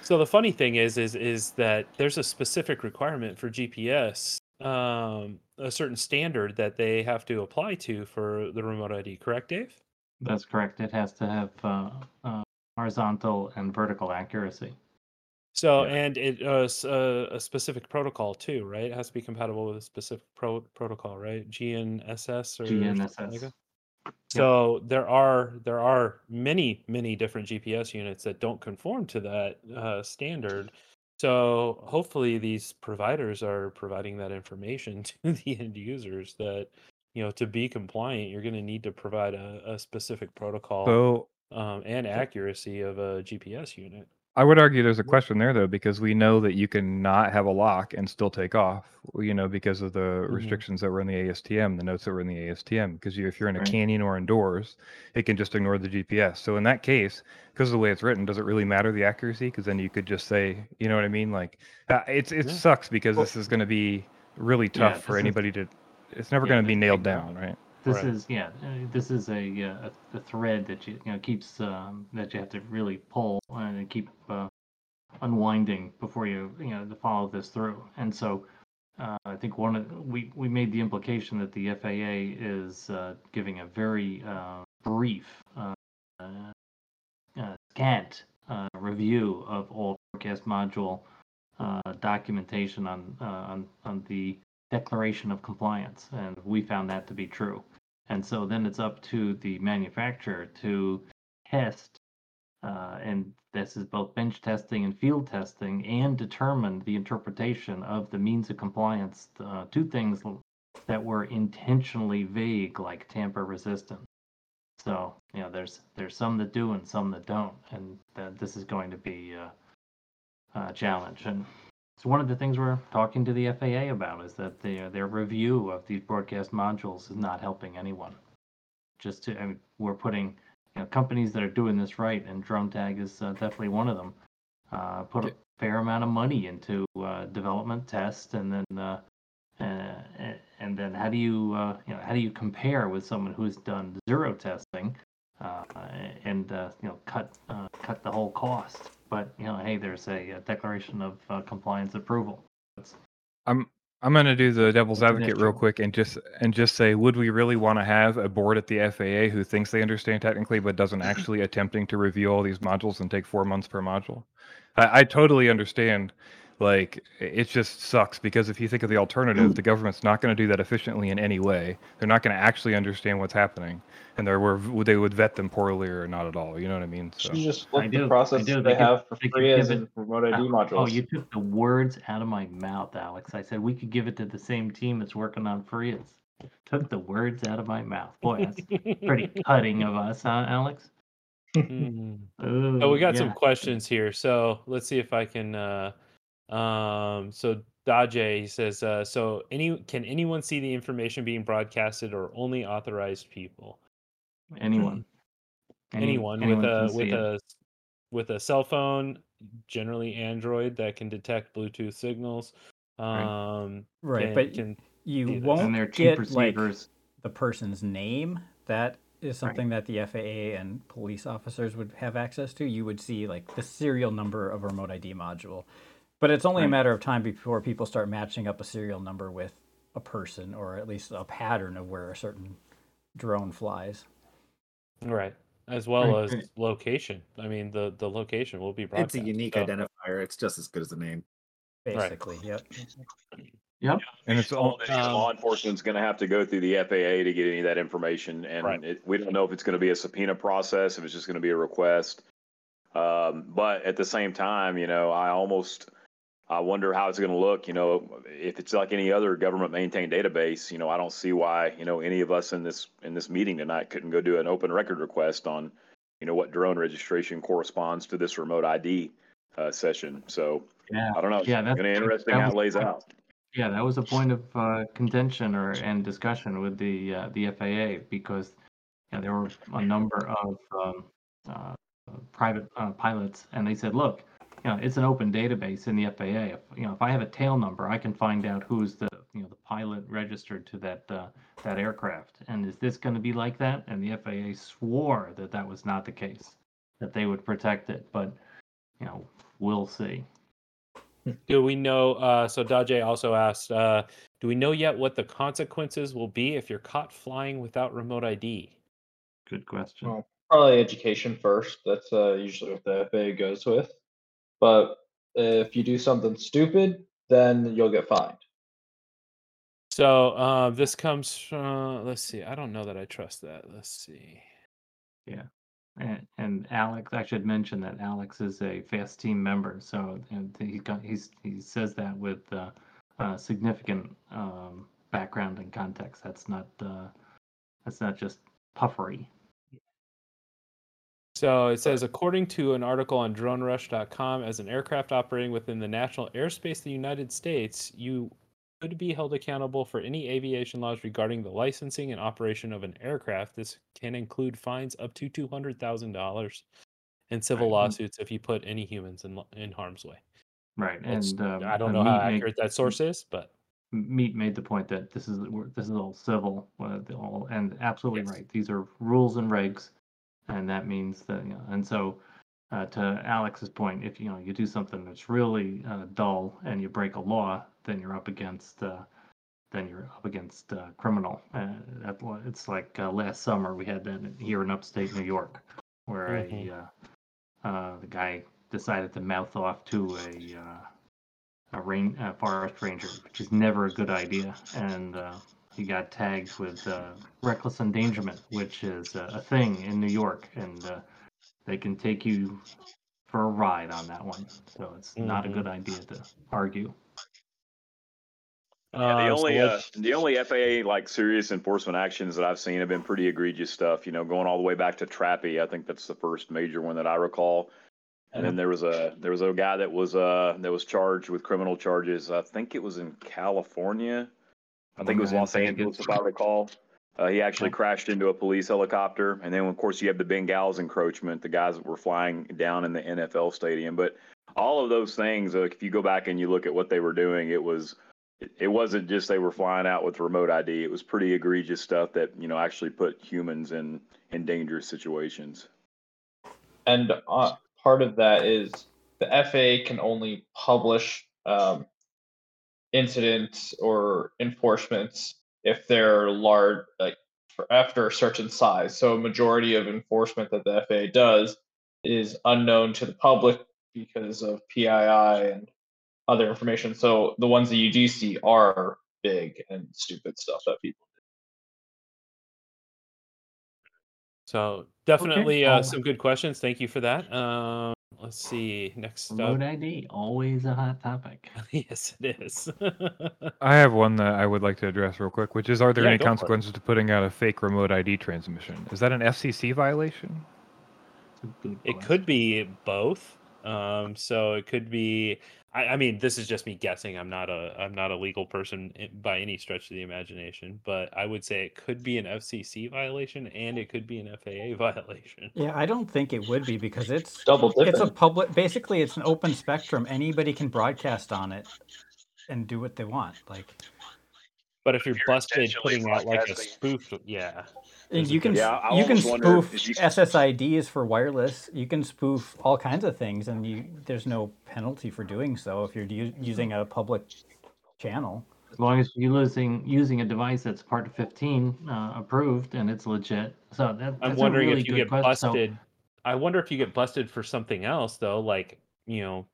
So the funny thing is, is is that there's a specific requirement for GPS, um, a certain standard that they have to apply to for the remote ID. Correct, Dave? That's correct. It has to have uh, uh, horizontal and vertical accuracy. So Yeah. and it uh, s- uh, a specific protocol too, right? It has to be compatible with a specific pro- protocol, right? GNSS or something like GNSS. So there are there are many many different GPS units that don't conform to that uh, standard. So hopefully these providers are providing that information to the end users that you know to be compliant you're going to need to provide a, a specific protocol So um, and accuracy of a GPS unit. I would argue there's a question there though, because we know that you can not have a lock and still take off. You know, because of the Mm-hmm. restrictions that were in the ASTM, the notes that were in the ASTM. Because you, if you're in a Right. canyon or indoors, it can just ignore the GPS. So in that case, because of the way it's written, does it really matter the accuracy? Because then you could just say, you know what I mean? Like, uh, it's it Yeah. sucks because Well- this is going to be really Yeah, tough for this is- anybody to. It's never Yeah, going to be nailed down, right? This Right. is yeah. This is a, uh, a a thread that you you know keeps um, that you have to really pull and keep uh, unwinding before you you know to follow this through. And so uh, I think one of we we made the implication that the FAA is uh, giving a very uh, brief, uh, uh, uh, scant uh, review of all broadcast module uh, documentation on uh, on on the declaration of compliance, and we found that to be true. And so then it's up to the manufacturer to test, uh, and this is both bench testing and field testing, and determine the interpretation of the means of compliance uh, to things that were intentionally vague, like tamper resistant. So you know, there's there's some that do and some that don't, and this is going to be uh, a challenge. And it's one of the things we're talking to the FAA about is that their their review of these broadcast modules is not helping anyone. Just to, I mean, we're putting you know, companies that are doing this right, and Dronetag is uh, definitely one of them. Uh, put a fair amount of money into uh, development, test, and then uh, uh, and then how do you uh, you know how do you compare with someone who's done zero testing uh, and uh, you know cut uh, cut the whole cost? But you know, hey, there's a, a declaration of uh, compliance approval. That's, I'm I'm going to do the devil's advocate real quick and just and just say, would we really want to have a board at the FAA who thinks they understand technically but doesn't actually attempting to review all these modules and take four months per module? I, I totally understand. Like it just sucks because if you think of the alternative, the government's not going to do that efficiently in any way. They're not going to actually understand what's happening, and they were they would vet them poorly or not at all. You know what I mean? So Should just I look do, the I process do. They they have for they free give as it- remote ID Oh, modules. Oh, you took the words out of my mouth, Alex. I said we could give it to the same team that's working on FRIAs. Took the words out of my mouth. Boy, that's pretty cutting of us, huh, Alex? Mm. Ooh, Oh, we got some questions here. So let's see if I can. Uh, um, so Dajay says, uh, so any can anyone see the information being broadcasted or only authorized people? Anyone. Any- anyone, anyone with a see with it. a with a cell phone, generally Android that can detect Bluetooth signals. Um, Right, can- but can you won't and they're get like the person's name. That is something that the FAA and police officers would have access to. You would see like the serial number of a remote ID module, but it's only a matter of time before people start matching up a serial number with a person, or at least a pattern of where a certain drone flies. right, as well Right, as location. I mean, the the location will be It's a unique so- identifier. It's just as good as the name. Basically, yep. Yep. and it's all Um, law enforcement's going to have to go through the FAA to get any of that information, and Right. it, we don't know if it's going to be a subpoena process, if it's just going to be a request. Um, but at the same time, you know, I almost I wonder how it's going to look. You know, if it's like any other government maintained database, you know, I don't see why you know any of us in this in this meeting tonight couldn't go do an open record request on, you know, what drone registration corresponds to this remote ID uh, session. So Yeah. I don't know. Yeah, that's- going to interesting that how it was- lays out. Yeah, that was a point of uh, contention or and discussion with the uh, the FAA because know, there were a number of um, uh, private uh, pilots, and they said, "Look, you know, it's an open database in the FAA. If you know, if I have a tail number, I can find out who's the you know the pilot registered to that uh, that aircraft. And is this going to be like that? And the FAA swore that that was not the case, that they would protect it. But you know, we'll see. Do we know? Uh, so Dajay also asked, uh, do we know yet what the consequences will be if you're caught flying without remote ID? Good question. Well, probably education first. That's uh, usually what the FAA goes with. But if you do something stupid, then you'll get fined. So uh, this comes from. Let's see. I don't know that I trust that. Let's see. And, and Alex, I should mention that Alex is a fast team member, so and he got he's he says that with uh, uh, significant um, background and context. That's not uh, that's not just puffery. So it says, according to an article on DroneRush.com, as an aircraft operating within the national airspace of the United States, you could be held accountable for any aviation laws regarding the licensing and operation of an aircraft. This can include fines up to two hundred thousand dollars and civil Right. lawsuits if you put any humans in in harm's way. Right, It's- and um, I don't uh, know how made- accurate that source is, but Meat made the point that this is this is all civil, uh, all and absolutely Yes. right. These are rules and regs, and that means that you know, and so uh, to Alex's point, if you know you do something that's really uh, dull and you break a law, then you're up against uh, then you're up against uh, criminal. Uh, that, it's like uh, last summer we had that here in upstate New York, where Mhm. a uh, uh, the guy decided to mouth off to a uh, a rain a forest ranger, which is never a good idea, and uh, he got tagged with uh, reckless endangerment, which is uh, a thing in New York, and uh, they can take you for a ride on that one. So it's not a Mhm. good idea to argue. Yeah, the uh, so only what- uh, the only FAA like serious enforcement actions that I've seen have been pretty egregious stuff. You know, going all the way back to Trappy. I think that's the first major one that I recall. And then there was a there was a guy that was uh that was charged with criminal charges. I think it was in California. I think it was Los Angeles, if I recall. Uh, he actually crashed into a police helicopter, and then of course you have the Bengals encroachment, the guys that were flying down in the NFL stadium. But all of those things, uh, if you go back and you look at what they were doing, it was it- it wasn't just they were flying out with remote ID. It was pretty egregious stuff that you know actually put humans in in dangerous situations. And uh, part of that is the FAA can only publish um, incidents or enforcements if they're large, like for after a certain size. So a majority of enforcement that the FAA does is unknown to the public because of PII and other information. So the ones that you do see are big and stupid stuff that people. Do. So definitely uh, um, some good questions. Thank you for that. Um, let's see. Next up. Remote ID, always a hot topic. yes, it is. I have one that I would like to address real quick, which is: Are there Yeah, any go for it. consequences to putting out a fake remote ID transmission? Is that an FCC violation? It's a good it question. could be both. Um, so it could be. I, I mean, this is just me guessing. I'm not a I'm not a legal person eh, by any stretch of the imagination, but I would say it could be an FCC violation and it could be an FAA violation. Yeah, I don't think it would be because it's Double dipping. it's a public. Basically, it's an open spectrum. Anybody can broadcast on it and do what they want. Like But if you're you're busted putting out like a spoof, yeah, And There's a you can Yeah, you can spoof you- SSIDs for wireless. You can spoof all kinds of things, and you there's no penalty for doing so if you're u- using a public channel. As long as you're using using a device that's part of 15 uh, approved and it's legit. So that, I'm that's a wondering really if you get question. So- busted. I wonder if you get busted for something else though, like you know,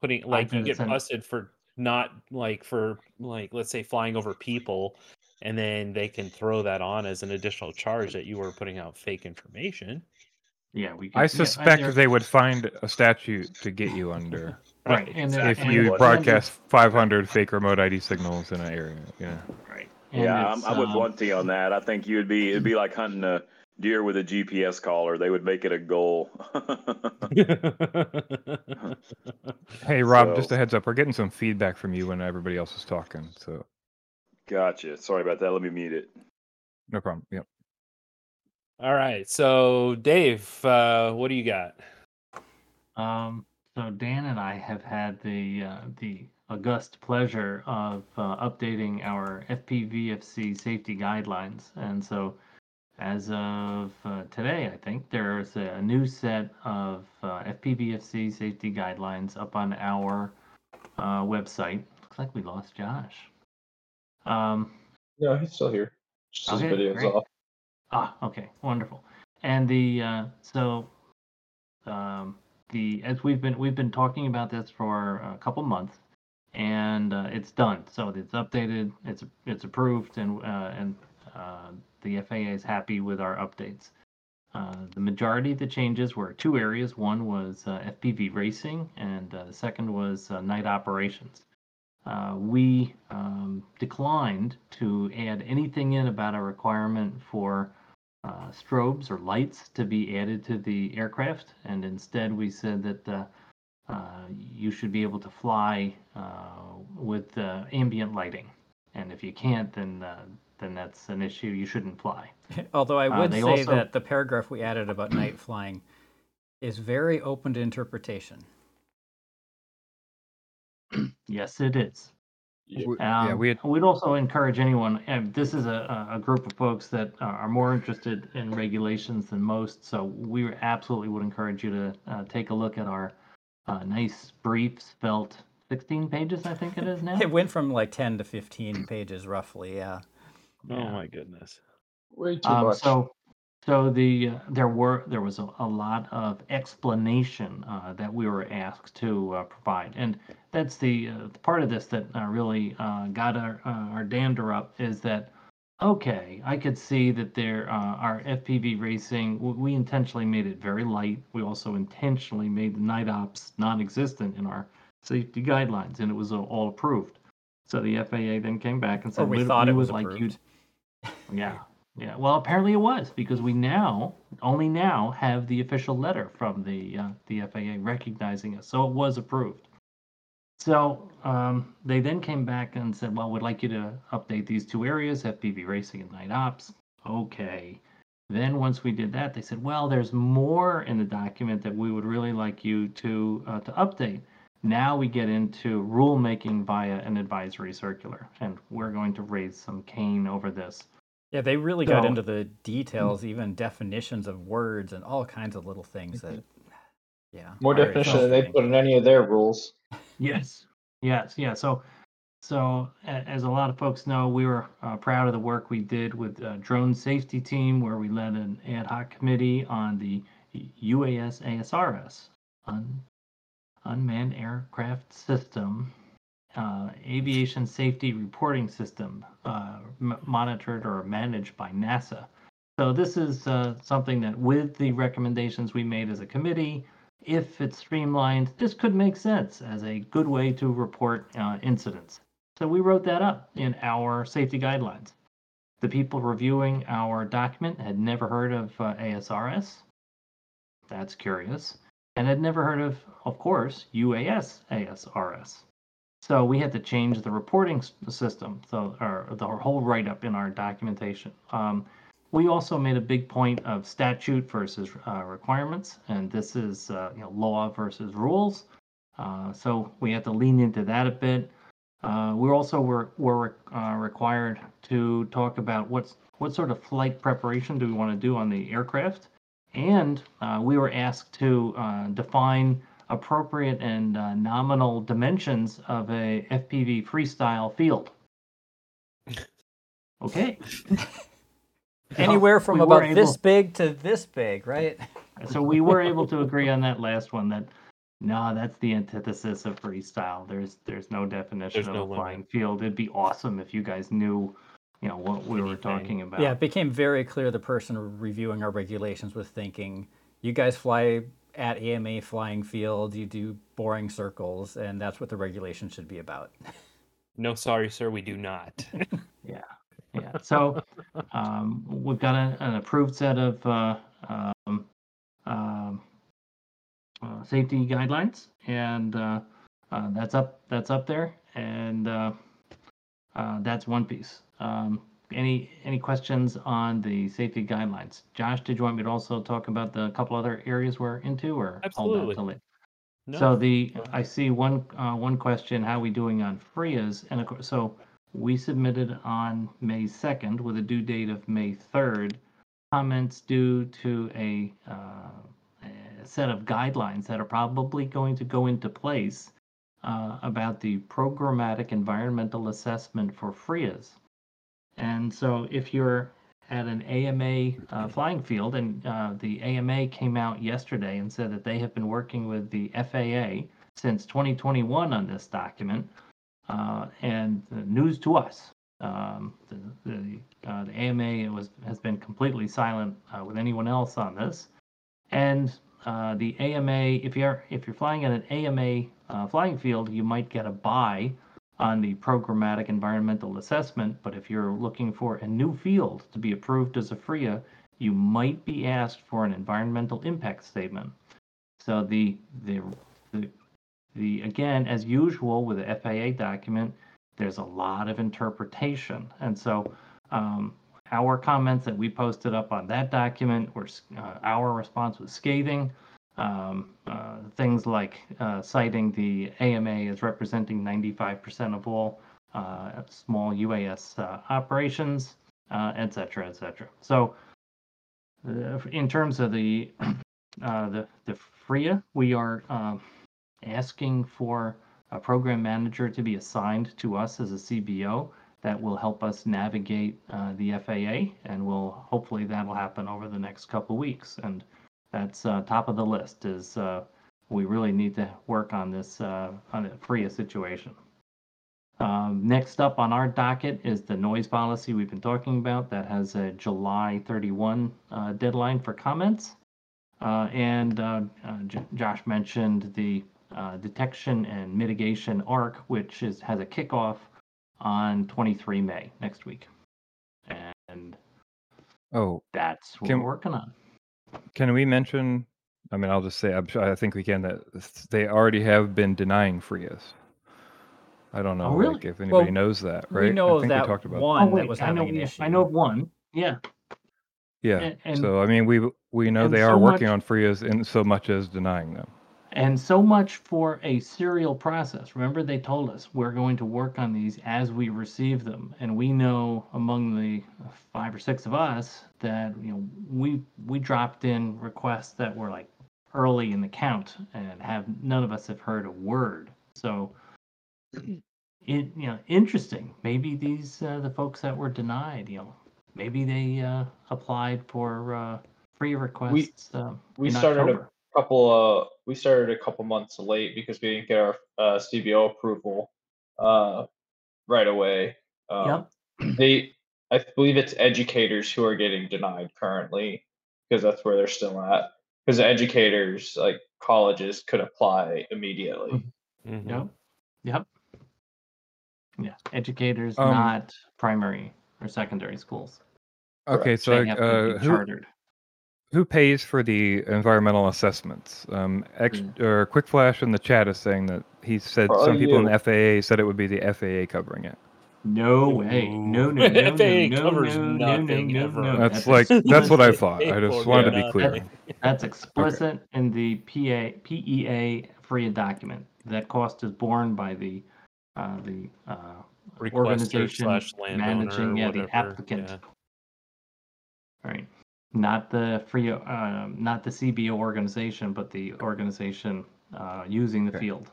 putting like you get busted for not like for like let's say flying over people, and then they can throw that on as an additional charge that you were putting out fake information. yeah, we. Could, I yeah, suspect there- they would find a statute to get you under Right, and there- if and you there- broadcast 500 fake remote ID signals in an area. Yeah. Right. and yeah, I'm, it's, I'm with um, Blunty on that. I think you would be it'd be like hunting a deer with a GPS collar. They would make it a goal. Hey Rob, just a heads up, we're getting some feedback from you when everybody else is talking, so gotcha. Sorry about that. Let me mute it. no problem. Yep. All right, so Dave, uh, what do you got? Um, so Dan and I have had the uh, the august pleasure of uh, updating our FPVFC safety guidelines. And so, as of uh, today, I think there's a new set of uh, FPVFC safety guidelines up on our uh, website. Looks like we lost Josh. Um, No, he's still here. Just his video's great. off. Ah, okay, wonderful. And the uh, so um, the as we've been we've been talking about this for a couple months, and uh, it's done. So it's updated, it's it's approved, and uh, and uh, the FAA is happy with our updates. Uh, the majority of the changes were two areas. One was uh, FPV racing, and uh, the second was uh, night operations. Uh, we um, declined to add anything in about a requirement for uh, strobes or lights to be added to the aircraft, and instead we said that uh, uh, you should be able to fly uh, with uh, ambient lighting, and if you can't, then uh, then that's an issue. You shouldn't fly. Although I would say also- that the paragraph we added about night flying is very open to interpretation. Yes, it is. Yeah. W- yeah, Um, we had We'd also encourage anyone, and this is a, a a group of folks that are are more interested in regulations than most, so we absolutely would encourage you to uh, take a look at our uh, nice brief spelt 16 pages, I think it is now. It went from like 10 to 15 pages roughly, yeah. Oh Yeah. my goodness. Way too Um, much. so, so the uh, there were there was a, a lot of explanation uh, that we were asked to uh, provide, and that's the, uh, part of this that uh, really uh, got our uh, our dander up is that okay, I could see that there uh, our FPV racing we intentionally made it very light. We also intentionally made the night ops non-existent in our safety guidelines, and it was all- approved. So the FAA then came back and said, Or we "We'd- thought it was like you yeah. Yeah. Well, apparently it was because we now only now have the official letter from the uh, the FAA recognizing us. So it was approved. So um, they then came back and said, "Well, we'd like you to update these two areas: FPV racing and night ops." Okay. Then once we did that, they said, "Well, there's more in the document that we would really like you to uh, to update." Now we get into rulemaking via an advisory circular, and we're going to raise some cane over this. Yeah, they really got into the details, even definitions of words and all kinds of little things that, yeah. More very definition than they put in any of their rules. Yes, yes, yeah. So, so as a lot of folks know, we were uh, proud of the work we did with uh, drone safety team, where we led an ad hoc committee on the UAS ASRS, un, unmanned aircraft system, uh, aviation safety reporting system, uh, m- monitored or managed by NASA. So this is uh, something that, with the recommendations we made as a committee, if it's streamlined, this could make sense as a good way to report uh, incidents. So we wrote that up in our safety guidelines. The people reviewing our document had never heard of uh, ASRS. That's curious. And had never heard of, of course, UAS ASRS. So we had to change the reporting system, so or the whole write-up in our documentation. Um, we also made a big point of statute versus uh, requirements, and this is uh, you know law versus rules. Uh, so we had to lean into that a bit. Uh, we also were were uh, required to talk about what's what sort of flight preparation do we want to do on the aircraft, and uh, we were asked to uh, define appropriate and uh, nominal dimensions of a FPV freestyle field. Okay. Anywhere from we were about this big to this big, right? So we were able to agree on that last one that no, that's the antithesis of freestyle. There's there's no definition There's of no a limit. flying field. It'd be awesome if you guys knew, you know, what we were talking about. Yeah, it became very clear the person reviewing our regulations was thinking, you guys fly at AMA flying field, you do boring circles, and that's what the regulation should be about. No, sorry, sir, we do not. Yeah. So um, we've got a, an approved set of uh, um, um, uh, safety guidelines, and uh, uh, that's up that's up there, and uh, uh, that's one piece. Um, any any questions on the safety guidelines? Josh, did you want me to also talk about the couple other areas we're into, or hold Absolutely. on? No. So the I see one uh, one question: How are we doing on FRIAs? And of course, so we submitted on May second with a due date of May third. Comments due to a, uh, a set of guidelines that are probably going to go into place uh, about the programmatic environmental assessment for FRIAs. And so if you're at an AMA uh, flying field, and uh, the AMA came out yesterday and said that they have been working with the FAA since 2021 on this document. Uh, and news to us, um, the, the, uh, the AMA was has been completely silent uh, with anyone else on this. And uh, the AMA, if you're if you're flying at an AMA uh, flying field, you might get a buy on the programmatic environmental assessment. But if you're looking for a new field to be approved as a FRIA, you might be asked for an environmental impact statement. So the the the, the again, as usual with the FAA document, there's a lot of interpretation, and so. Um, our comments that we posted up on that document were uh, our response was scathing. Um, uh, things like uh, citing the AMA as representing 95% of all uh, small UAS uh, operations, uh, et cetera, et cetera. So, in terms of the the the FRIA, we are um, asking for a program manager to be assigned to us as a CBO that will help us navigate uh, the FAA, and will hopefully that'll happen over the next couple weeks. And that's uh, top of the list. Is uh, we really need to work on this uh, on the FRIA situation. Um, next up on our docket is the noise policy we've been talking about. That has a July 31 uh, deadline for comments. Uh, and J- Josh mentioned the Uh, detection and mitigation ARC, which is has a kickoff on 23 May next week. And Oh, that's what Can- we're working on. can we mention? I mean, I'll just say I'm sure, I think we can that they already have been denying FRIAs. I don't know Oh, really? like, if anybody Well, knows that, right? We know I think that we talked about one oh, wait, that was I know, an issue. I know one. Yeah. Yeah. and- and- so I mean, we we know and they so are working much- on FRIAs in so much as denying them. And so much for a serial process. Remember, they told us we're going to work on these as we receive them, and we know among the five or six of us that you know we we dropped in requests that were like early in the count, and have none of us have heard a word. So, it you know interesting. Maybe these uh, the folks that were denied, you know, maybe they uh, applied for uh, FRIA requests. uh, we in started. Couple uh we started a couple months late because we didn't get our uh, CBO approval uh right away. Um, Yep. They I believe it's educators who are getting denied currently because that's where they're still at. Because educators like colleges could apply immediately. Mhm. Yep. Yep. Yeah. Educators, Um, not primary or secondary schools. Okay, so They like, have to uh, be who chartered. Who pays for the environmental assessments? Um, X Mm. or Quick Flash in the chat is saying that he said Probably some people in the FAA said it would be the FAA covering it. No way. No, no, no, no, FAA no, covers no, no, no, nothing no, ever. no. That's like that's what I thought. I just wanted to be clear. That's explicit in the PA, PEA FRIA document. That cost is borne by the uh, the uh, organization managing yeah, the applicant. yeah. Right. Not the FRIA, uh, not the CBO organization, but the organization uh, using the Okay. field.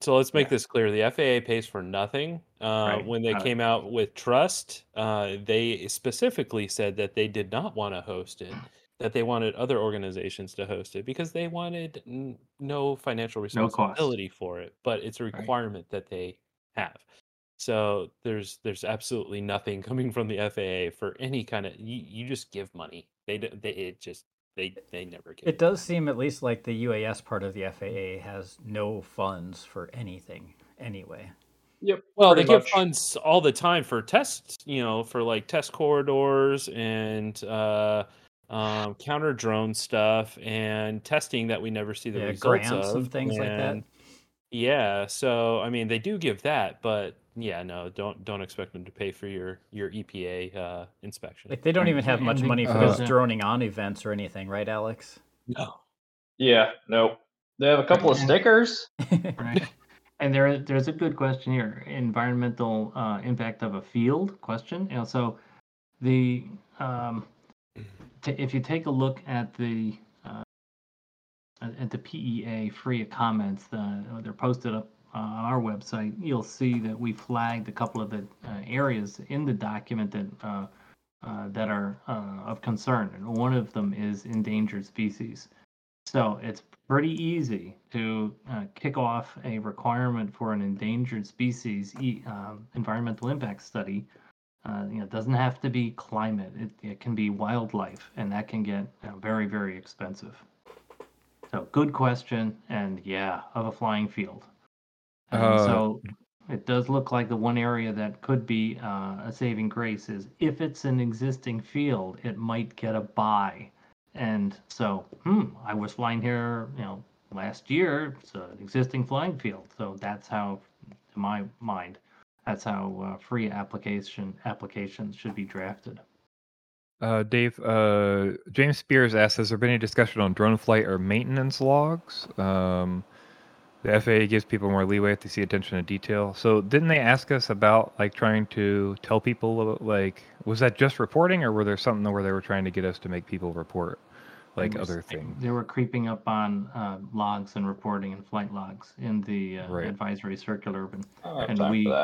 So let's make Yeah. this clear. The FAA pays for nothing. Uh, Right. When they Uh, came out with Trust, uh, they specifically said that they did not want to host it, that they wanted other organizations to host it because they wanted n- no financial No responsibility for it, but it's a requirement that they have. So there's there's absolutely nothing coming from the FAA for any kind of you, you just give money. They d- they it just they they never give. It does seem at least like the UAS part of the FAA has no funds for anything anyway. Yep. Well, they pretty give funds all the time for tests, you know, for like test corridors and uh, um, counter drone stuff and testing that we never see the Yeah, results grants of. and things like that. Yeah, so I mean, they do give that, but yeah, no, don't don't expect them to pay for your your EPA uh, inspection. Like they don't even have much money for Uh, those droning on events or anything, right, Alex? no. Yeah, no. They have a couple of stickers. Right. And there, there's a good question here. Environmental uh, impact of a field question. And so, the um, t- if you take a look at the uh, at at the PEA FRIA comments, the, they're posted up uh, on our website. You'll see that we flagged a couple of the uh, areas in the document that uh, uh, that are uh, of concern, and one of them is endangered species. So it's pretty easy to uh, kick off a requirement for an endangered species e- um, environmental impact study. You know, it doesn't have to be climate. It, it can be wildlife, and that can get you know, very, very expensive. So good question, and yeah, of a flying field. Uh, so it does look like the one area that could be uh, a saving grace is if it's an existing field, it might get a buy. And so, hmm, I was flying here, you know, last year. It's an existing flying field. So that's how, to my mind, that's how uh, FRIA application applications should be drafted. Uh, Dave, uh, James Spears asks, has there been any discussion on drone flight or maintenance logs? Um, the FAA gives people more leeway if they see attention to detail. So didn't they ask us about like trying to tell people like was that just reporting or were there something where they were trying to get us to make people report like They were other things? They were creeping up on uh, logs and reporting and flight logs in the uh, Right. advisory circular. And I And we-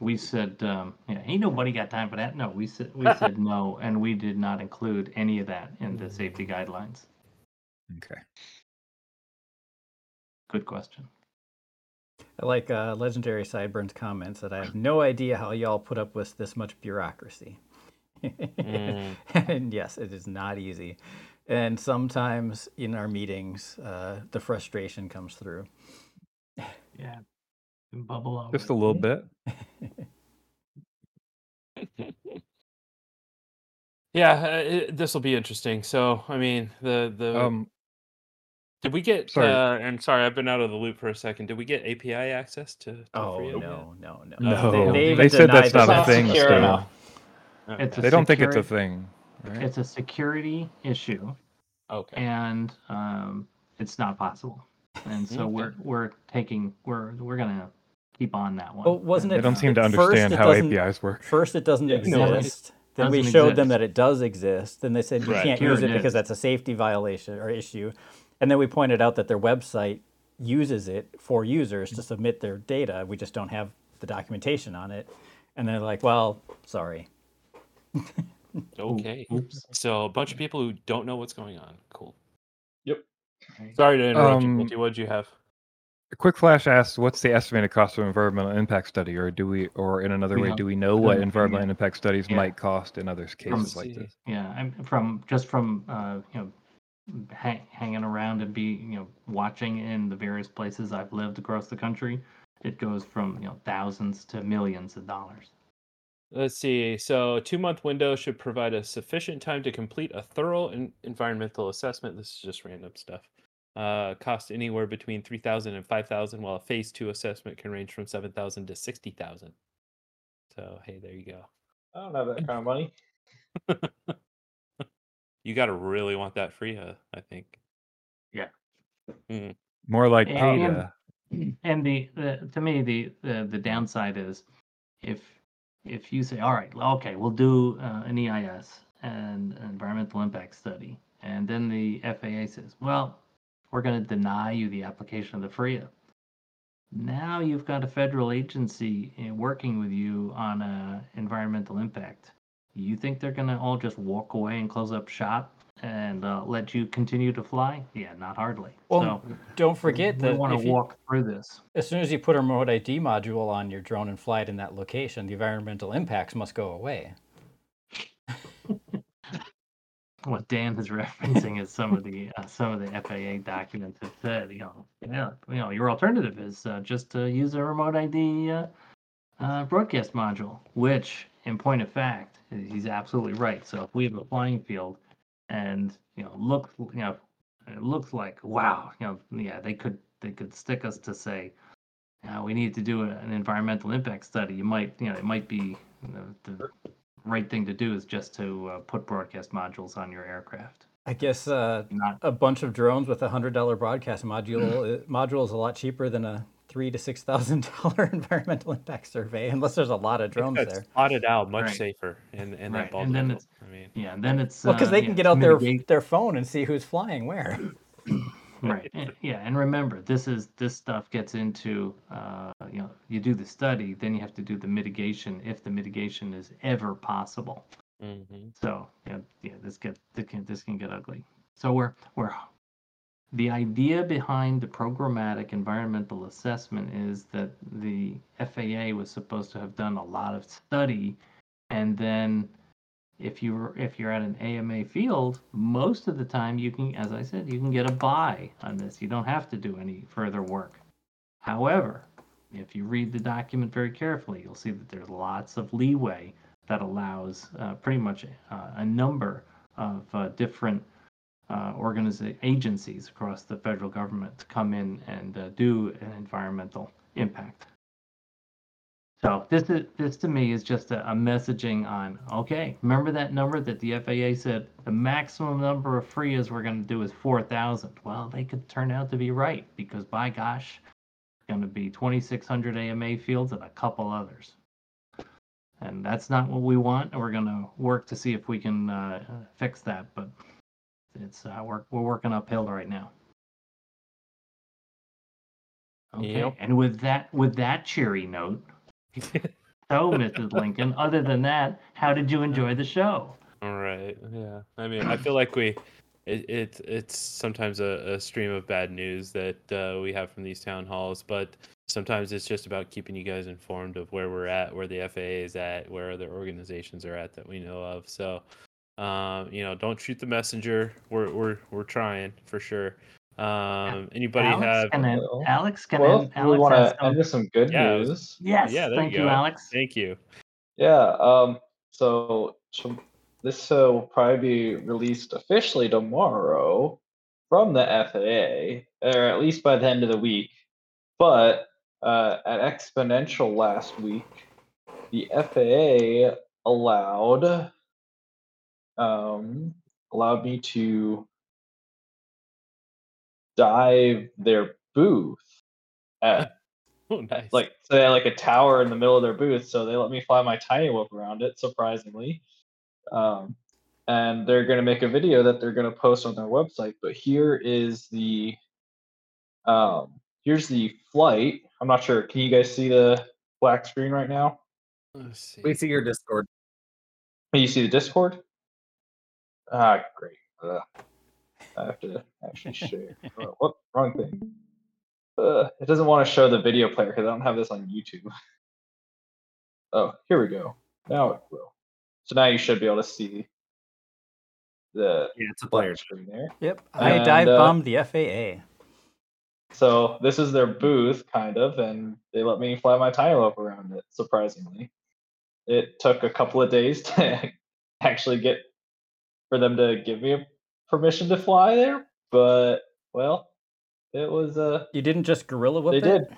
we said, um, yeah, ain't nobody got time for that. No, we said we said no, and we did not include any of that in the safety guidelines. Okay. Good question. I like uh, legendary sideburns comments that I have no idea how y'all put up with this much bureaucracy. Mm. and yes, it is not easy. And sometimes in our meetings, uh, the frustration comes through. Yeah, bubble over. Just a little bit. yeah, this will be interesting. So, I mean, the the Um, did we get? sorry. Uh, and sorry, I've been out of the loop for a second. Did we get API access to? to Oh FRIA yet? no, no, no! No, They- they- they they said that's not a thing still. Okay. It's a They don't think it's a thing. Right? It's a security issue, okay. and um, it's not possible. And so Okay. we're we're taking we're we're gonna keep on that one. Oh, wasn't They don't seem to understand how APIs work. First, it doesn't Yeah, no, it exist. Then we doesn't showed them that it does exist. Then they said you Right. can't Here use it it because that's a safety violation or issue. And then we pointed out that their website uses it for users to submit their data. We just don't have the documentation on it. And they're like, well, sorry. Okay. Oops. So a bunch of people who don't know what's going on. Cool. Yep. Sorry to interrupt Um, Multi. What'd you have? Quick Flash asks, "What's the estimated cost of an environmental impact study?" Or do we, or in another We way, have- do we know what environmental yet. impact studies Yeah. might cost in other cases From like this? Yeah, I'm from just from uh, you know hang, hanging around and be you know watching in the various places I've lived across the country. It goes from you know thousands to millions of dollars. Let's see. So, a two month window should provide a sufficient time to complete a thorough en- environmental assessment. This is just random stuff. Uh, cost anywhere between 3000 and 5000 while a phase two assessment can range from 7000 to 60000 So, hey, there you go. I don't have that kind of money. You got to really want that FRIA, uh, I think. Yeah. More like And- And the, the to me the, the the downside is if if you say all right okay we'll do uh, an EIS and an environmental impact study and then the FAA says well we're going to deny you the application of the FRIA. Now you've got a federal agency uh, working with you on a environmental impact. You think they're going to all just walk away and close up shop and uh, let you continue to fly? Yeah, not hardly. Well, so don't forget we that want if to you- walk through this. as soon as you put a remote ID module on your drone and fly it in that location, the environmental impacts must go away. what Dan is referencing is some of the uh, some of the FAA documents have said, you know, yeah, you know, your alternative is uh, just to use a remote ID uh, uh, broadcast module, which, in point of fact, he's absolutely right. So if we have a flying field, and you know, look, you know, it looks like wow, you know, yeah, they could they could stick us to say. Uh, we need to do an environmental impact study. You might, you know, it might be you know, the right thing to do is just to uh, put broadcast modules on your aircraft. I guess uh, Not a bunch of drones with a hundred dollar broadcast module uh, module is a lot cheaper than a three to six thousand dollar environmental impact survey, unless there's a lot of drones It's there. plotted out much Right. safer in, in Right, that bubble. and then it's- I mean, yeah. And then it's Well, because uh, they yeah, can get out their mitigate- their phone and see who's flying where. right and- yeah and remember this is this stuff gets into uh, you know you do the study then you have to do the mitigation if the mitigation is ever possible mhm. so yeah yeah this get this can, this can get ugly so we're we're the idea behind the programmatic environmental assessment is that the FAA was supposed to have done a lot of study and then if you if you're at an AMA field, most of the time you can, as I said, you can get a buy on this. You don't have to do any further work. However, if you read the document very carefully, you'll see that there's lots of leeway that allows uh, pretty much uh, a number of uh, different uh, agencies across the federal government to come in and uh, do an environmental impact. So this is this to me is just a, a messaging on okay. Remember that number that the FAA said the maximum number of FRIAs we're going to do is four thousand. Well, they could turn out to be right because by gosh, it's going to be twenty six hundred AMA fields and a couple others, and that's not what we want. We're going to work to see if we can uh, fix that, but it's uh, we're we're working uphill right now. Okay, Yep. and with that with that cheery note. So, Mrs. Lincoln, other than that, how did you enjoy the show? All right. Yeah. I mean, I feel like we, it, it it's sometimes a, a stream of bad news that uh, we have from these town halls, but sometimes it's just about keeping you guys informed of where we're at, where the FAA is at, where other organizations are at that we know of. So, um, you know, don't shoot the messenger. We're we're we're trying for sure. Um, anybody Alex have? can en- Well, Alex can well, en- we Alex want has to some- end with some good Yeah, news. Yes, Yeah, thank you you. Alex. Thank you. Yeah. Um. So, so this uh, will probably be released officially tomorrow from the FAA, or at least by the end of the week. But uh, at XPONENTIAL last week, the FAA allowed um, allowed me to dive their booth at Oh, nice. like so they had like a tower in the middle of their booth so they let me fly my tiny whoop around it surprisingly um, and they're going to make a video that they're going to post on their website but here is the um, here's the flight i'm not sure can you guys see the black screen right now Let's see. We see your Discord. can you see the discord ah great. Ugh. i have to actually share. Oh, what wrong thing. Uh, it doesn't want to show the video player because i don't have this on youtube. Oh here we go. Now it will. So now you should be able to see the Yeah, it's a player. screen there. Yep, I And, dive uh, bombed the FAA. so this is their booth kind of and they let me fly my tile up around it surprisingly. It took a couple of days to actually get for them to give me permission to fly there but well it was uh You didn't just gorilla whip They it?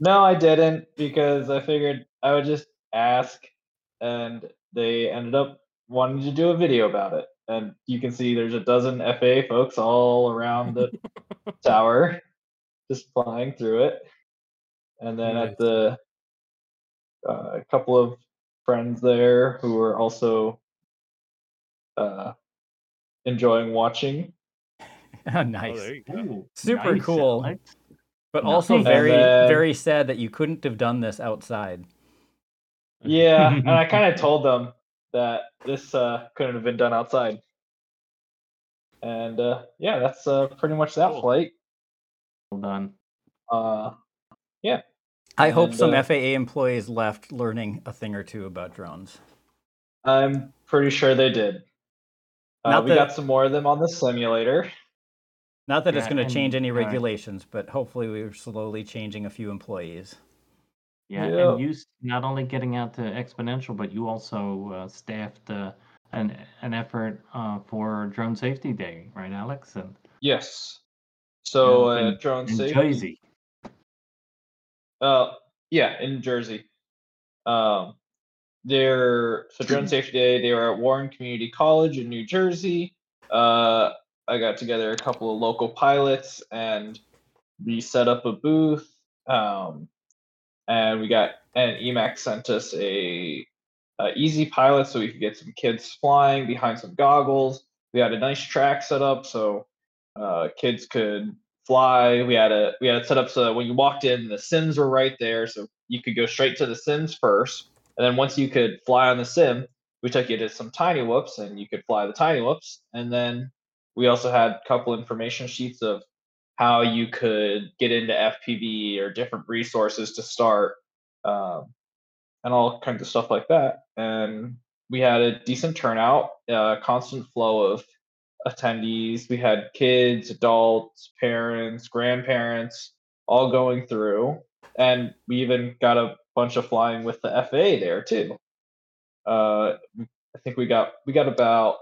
no i didn't because i figured i would just ask and they ended up wanting to do a video about it and you can see there's a dozen fa folks all around the tower just flying through it and then Nice. at the uh, a couple of friends there who were also uh, enjoying watching Oh, Oh, nice. there you go. Ooh, Super nice, cool. Alex. But Nice. also very, then- very sad that you couldn't have done this outside. yeah and i kind of told them that this uh, couldn't have been done outside and uh, yeah that's uh, pretty much that Cool. flight Well done. uh, yeah. I hope And, some uh, FAA employees left learning a thing or two about drones. i'm pretty sure they did uh, Not we that- got some more of them on the simulator Not that it's going to change any right. regulations, but hopefully we're slowly changing a few employees. Yeah, Yeah. and you not only getting out to XPONENTIAL, but you also uh, staffed uh, an an effort uh, for Drone Safety Day, right, Alex? And yes so Yeah, uh, in- drone in safety Jersey. Uh, yeah, in Jersey. Um, they're so Drone Safety Day. They were at Warren Community College in New Jersey. uh, I got together a couple of local pilots and we set up a booth. Um, and we got and EMAX sent us a, a EZ Pilot so we could get some kids flying behind some goggles. We had a nice track set up so uh, kids could fly. We had a we had it set up so that when you walked in, the sims were right there, so you could go straight to the sims first, and then once you could fly on the sim, we took you to some tiny whoops, and you could fly the tiny whoops, and then we also had a couple information sheets of how you could get into FPV or different resources to start, um, and all kinds of stuff like that. And we had a decent turnout, uh, constant flow of attendees. We had kids, adults, parents, grandparents, all going through, and we even got a bunch of flying with the FAA there too. Uh, I think we got we got about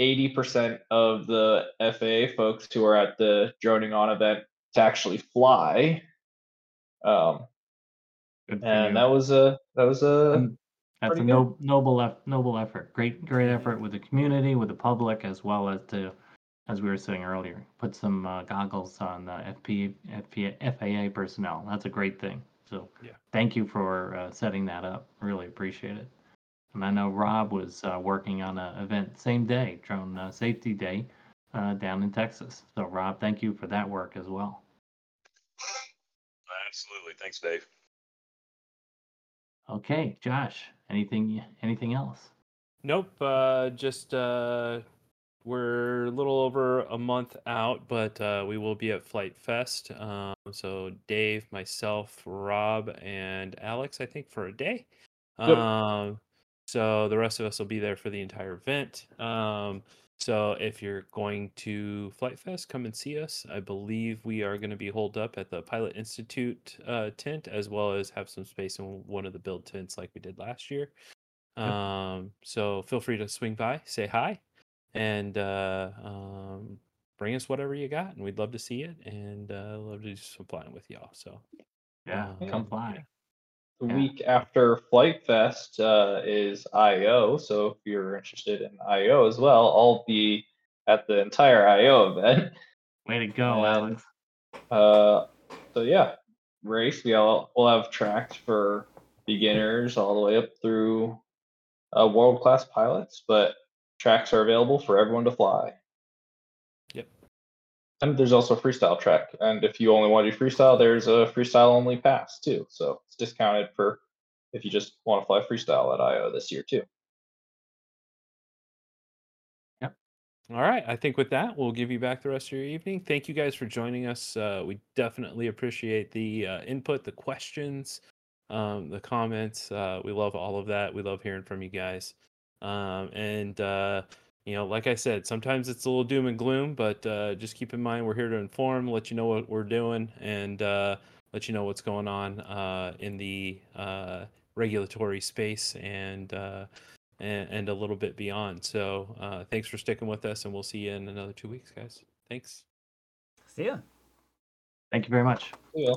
80% of the FAA folks who are at the droning on event to actually fly. Um, and you. that was a that was a That's a no, noble, noble effort. Great, great effort with the community, with the public, as well as to, as we were saying earlier, put some uh, goggles on the FP, FP, FAA personnel. That's a great thing. So, Yeah. thank you for uh, setting that up. Really appreciate it. And I know Rob was uh, working on an event same day, Drone uh, Safety Day, uh, down in Texas. So, Rob, thank you for that work as well. Absolutely. Thanks, Dave. Okay, Josh, anything, anything else? Nope. Uh, just uh, we're a little over a month out, but uh, we will be at Flite Fest. Um, so Dave, myself, Rob, and Alex, I think, for a day. Yep. Um, so the rest of us will be there for the entire event. Um, so if you're going to Flite Fest, come and see us. I believe we are going to be holed up at the Pilot Institute uh, tent, as well as have some space in one of the build tents like we did last year. Um, so feel free to swing by, say hi, and uh, um, bring us whatever you got, and we'd love to see it, and uh, love to do some flying with y'all. So Yeah, Uh, come fly. The Yeah. week after Flite Fest uh, is IO, so if you're interested in IO as well, I'll be at the entire IO event. Way to go, And- Alex. Uh, so yeah, race. We all we'll have tracks for beginners all the way up through uh, world class pilots, but tracks are available for everyone to fly. Yep. And there's also a freestyle track, and if you only want to do freestyle, there's a freestyle only pass too. So it's discounted for if you just want to fly freestyle at IO this year too. Yep. All right. I think with that, we'll give you back the rest of your evening. Thank you guys for joining us. Uh, we definitely appreciate the uh, input, the questions, um, the comments. Uh, we love all of that. We love hearing from you guys. Um, and, uh, you know, like I said, sometimes it's a little doom and gloom, but uh, just keep in mind we're here to inform, let you know what we're doing, and uh, let you know what's going on uh, in the uh, regulatory space and. Uh, and, and a little bit beyond. So uh, thanks for sticking with us, and we'll see you in another two weeks, guys. Thanks. See ya. Thank you very much. Yeah.